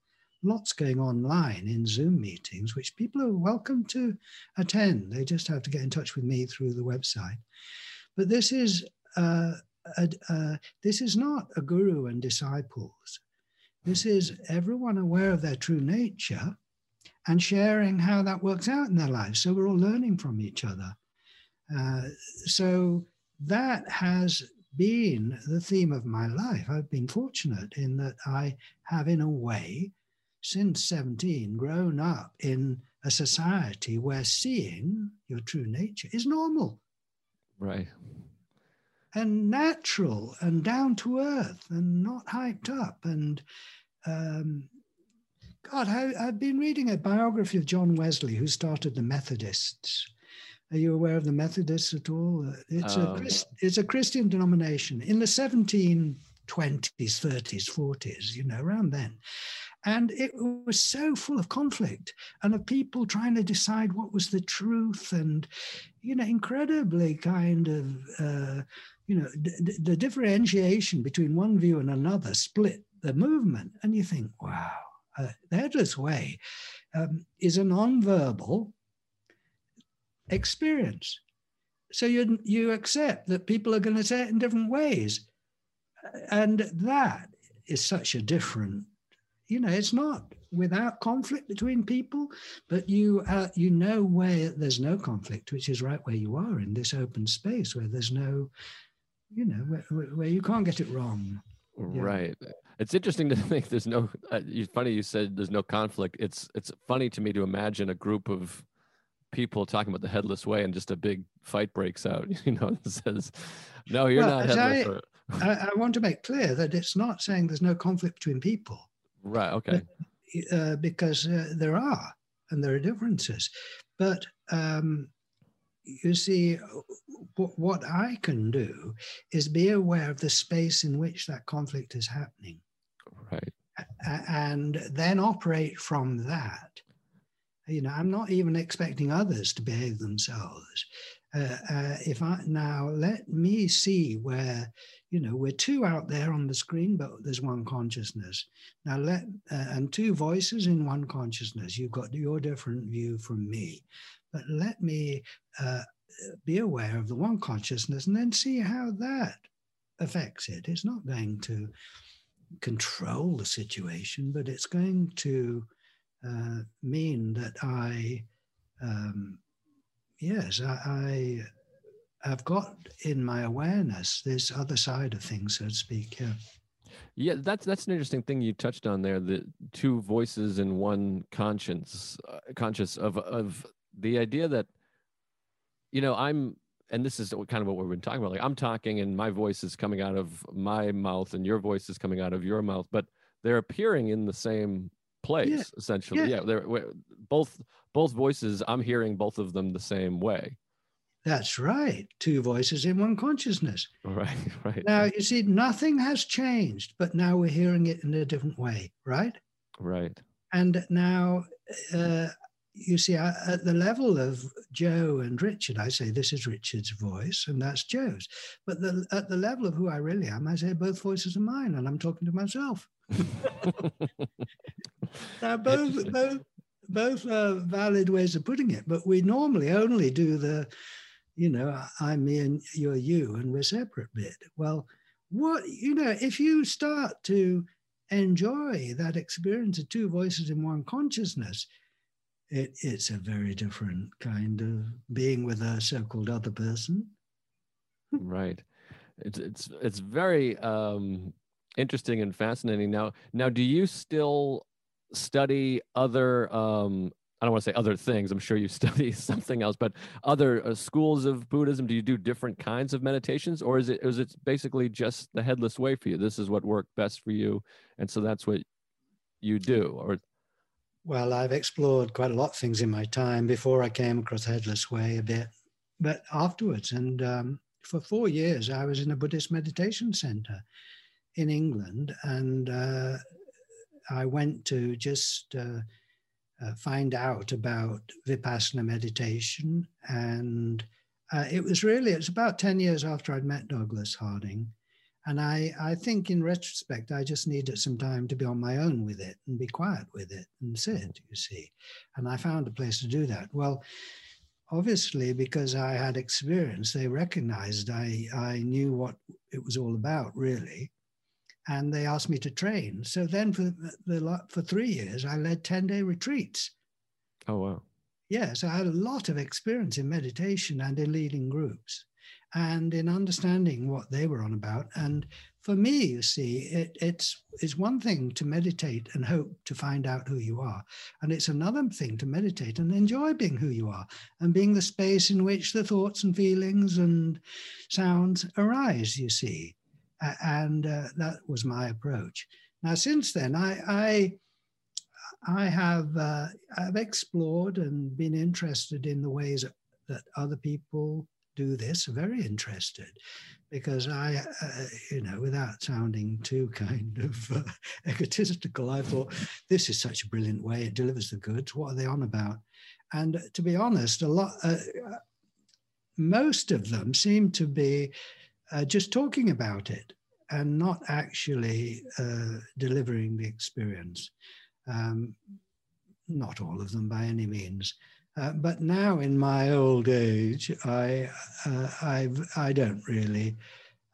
lots going online in Zoom meetings, which people are welcome to attend. They just have to get in touch with me through the website. But this is uh, a, this is not a guru and disciples. This is everyone aware of their true nature and sharing how that works out in their lives. So we're all learning from each other. Uh, so that has been the theme of my life. I've been fortunate in that I have, in a way, since 17 grown up in a society where seeing your true nature is normal. Right. And natural and down to earth and not hyped up. And um, God, I, I've been reading a biography of John Wesley, who started the Methodists. Are you aware of the Methodists at all? It's, um, a, Christ, it's a Christian denomination in the 1720s, 30s, 40s, you know, around then. And it was so full of conflict and of people trying to decide what was the truth and, you know, incredibly kind of, uh, you know, d- the differentiation between one view and another split the movement. And you think, wow, uh, the headless way um, is a non-verbal experience. So you, you accept that people are going to say it in different ways. And that is such a different you know, it's not without conflict between people, but you uh, you know where there's no conflict, which is right where you are in this open space where there's no, you know, where, where you can't get it wrong. Yeah. Right. It's interesting to think there's no. Uh, it's funny you said there's no conflict. It's it's funny to me to imagine a group of people talking about the headless way and just a big fight breaks out. You know, says, "No, you're well, not headless." I, I, I want to make clear that it's not saying there's no conflict between people Right. Okay. Uh, because uh, there are, and there are differences. But um, you see, what I can do is be aware of the space in which that conflict is happening. Right. And then operate from that. You know, I'm not even expecting others to behave themselves. Uh, uh, if I now let me see where you know we're two out there on the screen but there's one consciousness. Now let uh, and two voices in one consciousness. You've got your different view from me. But let me uh, be aware of the one consciousness and then see how that affects it. It's not going to control the situation but it's going to uh, mean that i um, yes I, I I've got in my awareness this other side of things, so to speak. Yeah. Yeah, that's that's an interesting thing you touched on there. The two voices in one conscience, uh, conscious of of the idea that, you know, I'm and this is kind of what we've been talking about. Like I'm talking, and my voice is coming out of my mouth, and your voice is coming out of your mouth, but they're appearing in the same place yeah. essentially. Yeah, yeah they're both both voices. I'm hearing both of them the same way. That's right. Two voices in one consciousness. Right, right. Now, you see, nothing has changed, but now we're hearing it in a different way, right? Right. And now, uh, you see, at the level of Joe and Richard, I say this is Richard's voice and that's Joe's. But the, at the level of who I really am, I say both voices are mine and I'm talking to myself. now, both, both, both are valid ways of putting it, but we normally only do the you know, I'm me and you're you, and we're separate bit. Well, what, you know, if you start to enjoy that experience of two voices in one consciousness, it, it's a very different kind of being with a so-called other person. right. It's it's it's very um, interesting and fascinating. Now, now, do you still study other um, I don't want to say other things. I'm sure you study something else, but other uh, schools of Buddhism. Do you do different kinds of meditations, or is it is it basically just the headless way for you? This is what worked best for you, and so that's what you do. Or well, I've explored quite a lot of things in my time before I came across headless way a bit, but afterwards, and um, for four years, I was in a Buddhist meditation center in England, and uh, I went to just. Uh, uh, find out about Vipassana meditation. And uh, it was really, it's about 10 years after I'd met Douglas Harding. And I, I think in retrospect, I just needed some time to be on my own with it and be quiet with it and sit, you see. And I found a place to do that. Well, obviously, because I had experience, they recognized I, I knew what it was all about, really and they asked me to train. So then for the for three years, I led ten day retreats. Oh wow! Yes, I had a lot of experience in meditation and in leading groups, and in understanding what they were on about. And for me, you see, it, it's it's one thing to meditate and hope to find out who you are, and it's another thing to meditate and enjoy being who you are and being the space in which the thoughts and feelings and sounds arise. You see and uh, that was my approach. Now, since then, I I, I have uh, I've explored and been interested in the ways that other people do this. Very interested, because I, uh, you know, without sounding too kind of uh, egotistical, I thought this is such a brilliant way. It delivers the goods. What are they on about? And to be honest, a lot. Uh, most of them seem to be uh, just talking about it and not actually uh, delivering the experience. Um, not all of them by any means. Uh, but now in my old age, I, uh, I, I don't really.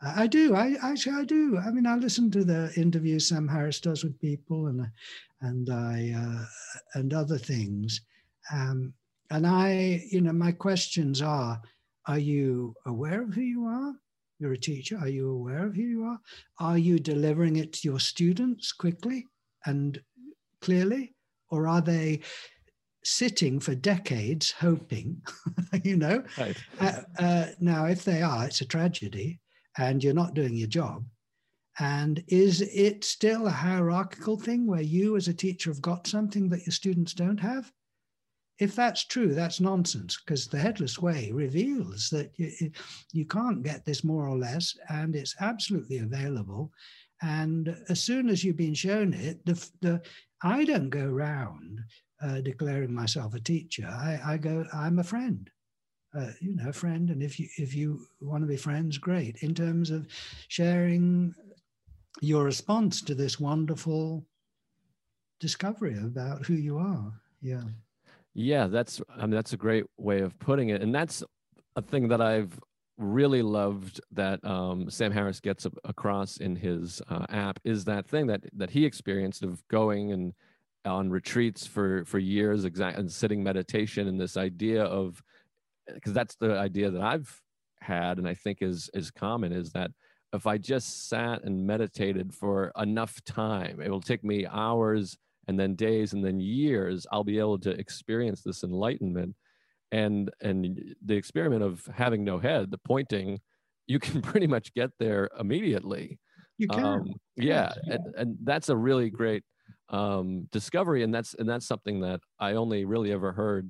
I do. I actually I do. I mean, I listen to the interviews Sam Harris does with people, and and I uh, and other things. Um, and I, you know, my questions are: Are you aware of who you are? You're a teacher. Are you aware of who you are? Are you delivering it to your students quickly and clearly? Or are they sitting for decades hoping, you know? Right. Uh, uh, now, if they are, it's a tragedy and you're not doing your job. And is it still a hierarchical thing where you, as a teacher, have got something that your students don't have? If that's true, that's nonsense because the headless way reveals that you, you can't get this more or less, and it's absolutely available. And as soon as you've been shown it, the, the I don't go around uh, declaring myself a teacher. I, I go, I'm a friend. Uh, you know, a friend, and if you if you want to be friends, great. In terms of sharing your response to this wonderful discovery about who you are, yeah. Yeah, that's I mean that's a great way of putting it, and that's a thing that I've really loved that um, Sam Harris gets across in his uh, app is that thing that that he experienced of going and on retreats for for years, exact and sitting meditation, and this idea of because that's the idea that I've had, and I think is is common is that if I just sat and meditated for enough time, it will take me hours and then days and then years i'll be able to experience this enlightenment. And and the experiment of having no head the pointing you can pretty much get there immediately. You can. Um, yeah, yeah. And, and that's a really great um, discovery and that's and that's something that i only really ever heard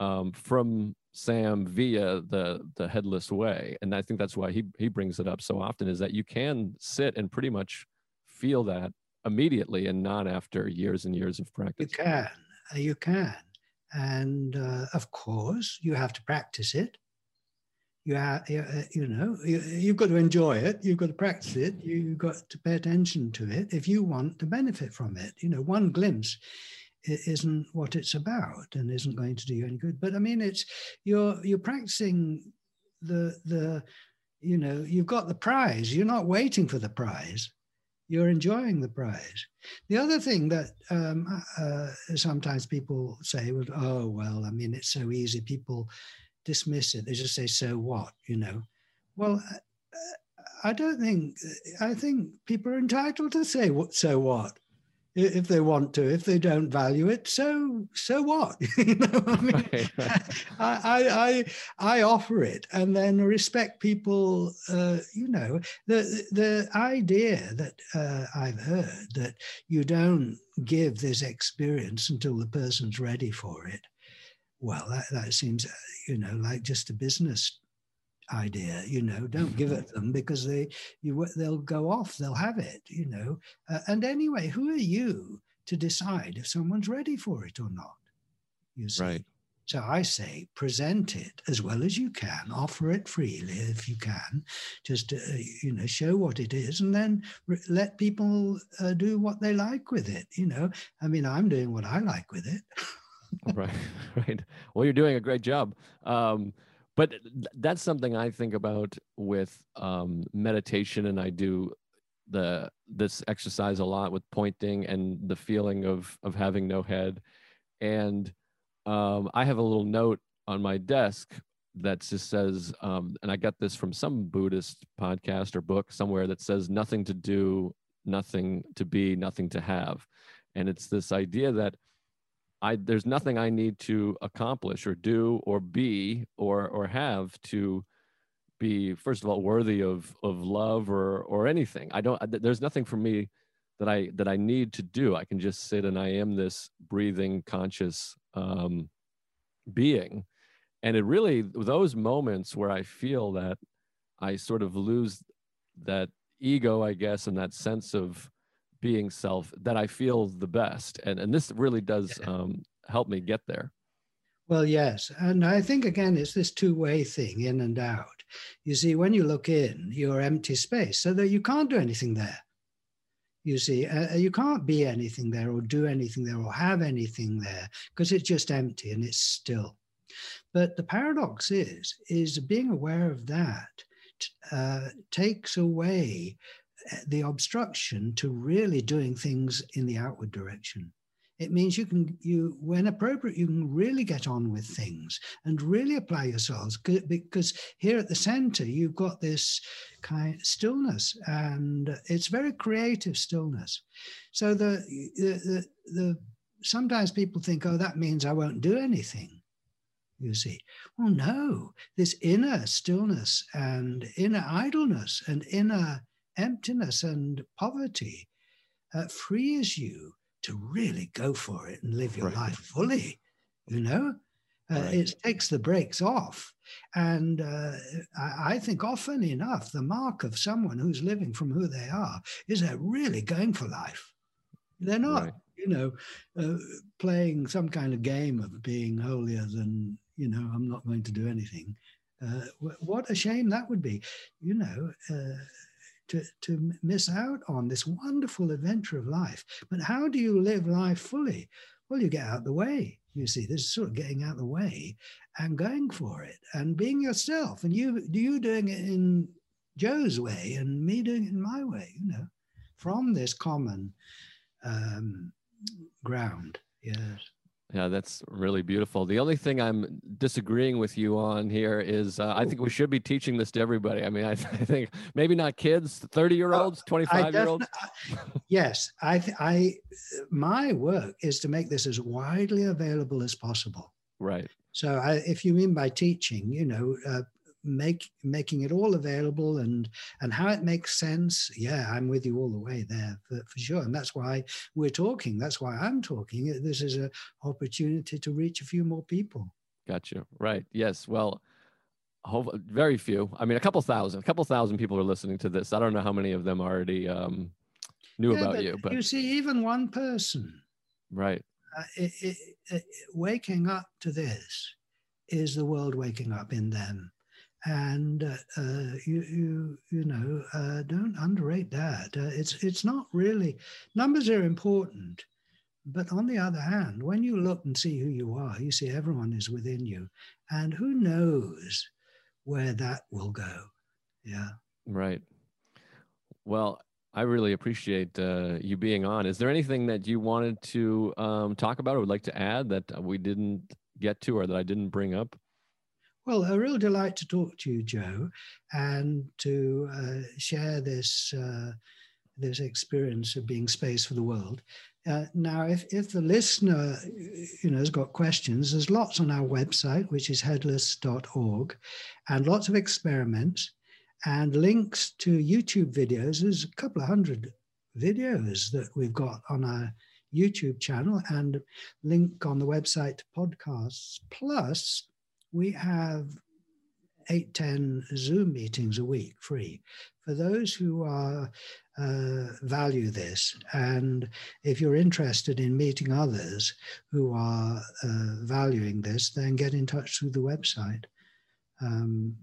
um, from sam via the the headless way. And i think that's why he he brings it up so often is that you can sit and pretty much feel that immediately and not after years and years of practice you can you can and uh, of course, you have to practice it. You, have, uh, you know, you've got to enjoy it. You've got to practice it. You've got to pay attention to it if you want to benefit from it. You know, one glimpse isn't what it's about and isn't going to do you any good. But I mean, it's you're you're practicing the the you know you've got the prize. You're not waiting for the prize you're enjoying the prize. The other thing that um, uh, sometimes people say, well, oh, well, I mean, it's so easy. People dismiss it. They just say, so what, you know? Well, uh, I don't think, I think people are entitled to say, what, so what? If they want to. If they don't value it, so so what? you know, I mean, right, right. I, I I offer it, and then respect people. Uh, you know, the the idea that uh, I've heard that you don't give this experience until the person's ready for it. Well, that, that seems, you know, like just a business idea you know don't give it them because they you they'll go off they'll have it you know. Uh, and anyway who are you to decide if someone's ready for it or not you see? Right. So i say present it as well as you can offer it freely if you can just uh, you know show what it is and then re- let people uh, do what they like with it you know. I mean i'm doing what i like with it. Right right. Well you're doing a great job. Um, but that's something I think about with um, meditation, and I do the this exercise a lot with pointing and the feeling of of having no head. And um, I have a little note on my desk that just says, um, and I got this from some Buddhist podcast or book somewhere that says, "Nothing to do, nothing to be, nothing to have," and it's this idea that I there's nothing I need to accomplish or do or be or or have to be first of all worthy of of love or or anything. I don't there's nothing for me that I that I need to do. I can just sit and I am this breathing conscious um being. And it really those moments where I feel that I sort of lose that ego, I guess, and that sense of being self that I feel the best. And and this really does um, help me get there. Well, yes. And I think, again, it's this two way thing in and out. You see, when you look in, you're empty space, so that you can't do anything there. You see, uh, you can't be anything there or do anything there or have anything there because it's just empty and it's still. But the paradox is, is being aware of that uh, takes away the obstruction to really doing things in the outward direction. It means you can, you when appropriate, you can really get on with things and really apply yourselves. Because here at the center, you've got this kind of stillness, and it's very creative stillness. So the the the, the sometimes people think, oh, that means I won't do anything you see. Well, no, this inner stillness and inner idleness and inner emptiness and poverty uh, frees you to really go for it and live your right. life fully, you know? Uh, right. It takes the brakes off. And uh, I, I, think often enough, the mark of someone who's living from who they are is they're really going for life. They're not, right. you know, uh, playing some kind of game of being holier than, you know, I'm not going to do anything. Uh, what a shame that would be. You know, uh, to, to miss out on this wonderful adventure of life. But how do you live life fully? Well, you get out the way. You see, this is sort of getting out the way and going for it and being yourself. And you you doing it in Joe's way and me doing it in my way, you know, from this common um, ground. Yes. Yeah, that's really beautiful. The only thing I'm disagreeing with you on here is uh, I think we should be teaching this to everybody. I mean, I, th- I think maybe not kids, 30 year olds, 25 year olds. yes, I, th- I, my work is to make this as widely available as possible. Right. So, I, if you mean by teaching, you know, uh, make making it all available and and how it makes sense yeah i'm with you all the way there for, for sure. And that's why we're talking. That's why i'm talking. This is an opportunity to reach a few more people. Gotcha. Right. Yes. Well hope, very few. I mean a couple thousand a couple thousand people are listening to this. I don't know how many of them already um knew yeah, about but you but you see even one person right. uh, it, it, it, waking up to this is the world waking up in them and uh, uh, you you you know uh, don't underrate that. Uh, it's it's not really numbers are important, but on the other hand, when you look and see who you are, you see everyone is within you, and who knows where that will go. Yeah. Right. Well, I really appreciate uh, you being on. Is there anything that you wanted to um, talk about or would like to add that we didn't get to or that I didn't bring up? Well, a real delight to talk to you, Joe, and to uh, share this uh, this experience of being space for the world. Uh, now, if, if the listener, you know, has got questions, there's lots on our website, which is headless.org, and lots of experiments and links to YouTube videos. There's a couple of hundred videos that we've got on our YouTube channel and link on the website to podcasts. Plus, we have eight, 10 Zoom meetings a week free for those who are uh, value this. And if you're interested in meeting others who are uh, valuing this, then get in touch through the website. Um,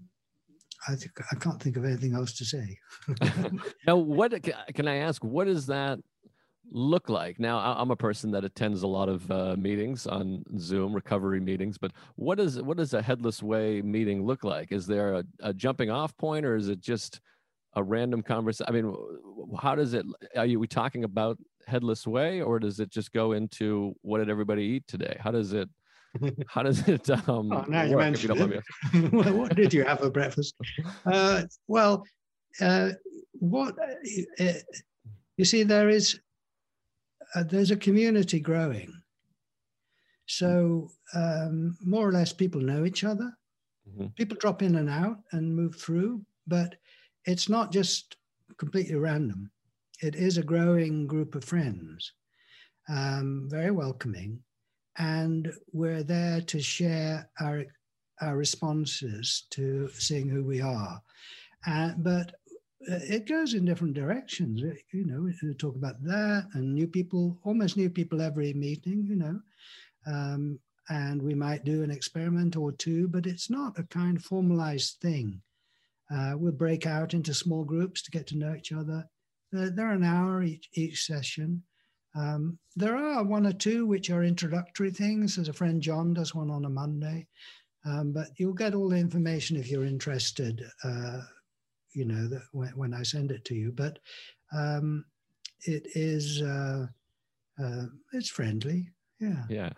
I I can't think of anything else to say. now, what can I ask? What is that look like? Now, I'm a person that attends a lot of uh, meetings on Zoom, recovery meetings. But what does what does a headless way meeting look like? Is there a, a jumping off point, or is it just a random conversation? I mean, how does it? Are you we talking about headless way, or does it just go into what did everybody eat today? How does it? How does it um, oh, now you mentioned it. well, what did you have for breakfast? Uh, well, uh, what uh, you see, there is uh, there's a community growing. So um, more or less, people know each other. Mm-hmm. People drop in and out and move through, but it's not just completely random. It is a growing group of friends, um, very welcoming, and we're there to share our our responses to seeing who we are. Uh, but it goes in different directions. Uh, you know, we talk about that and new people, almost new people every meeting, you know. Um, and we might do an experiment or two, but it's not a kind of formalized thing. Uh, we'll break out into small groups to get to know each other. They're, they're an hour each, each session. Um, there are one or two which are introductory things. There's a friend John does one on a Monday, um, but you'll get all the information if you're interested. Uh, you know, that when, when I send it to you. But um, it is uh, uh, it's friendly. Yeah. Yeah.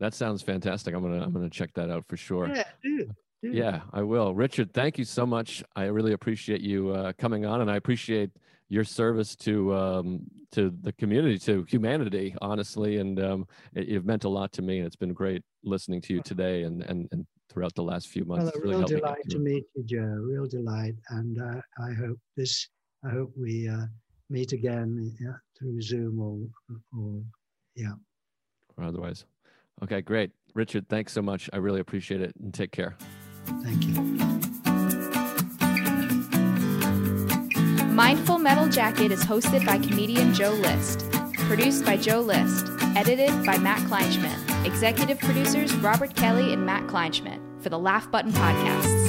That sounds fantastic. I'm gonna I'm gonna check that out for sure. Yeah, do. Yeah, I will. Richard, thank you so much. I really appreciate you uh, coming on, and I appreciate your service to um, to the community, to humanity, honestly. And um, it, you've meant a lot to me, and it's been great listening to you today and and, and throughout the last few months. Well, a real delight to meet you, Joe. Real delight, and uh, I hope this. I hope we uh, meet again yeah, through Zoom or, or yeah, or otherwise. Okay, great, Richard. Thanks so much. I really appreciate it, and take care. Thank you. Mindful Metal Jacket is hosted by comedian Joe List, produced by Joe List, edited by Matt Kleinschmidt. Executive producers Robert Kelly and Matt Kleinschmidt for the Laugh Button Podcasts.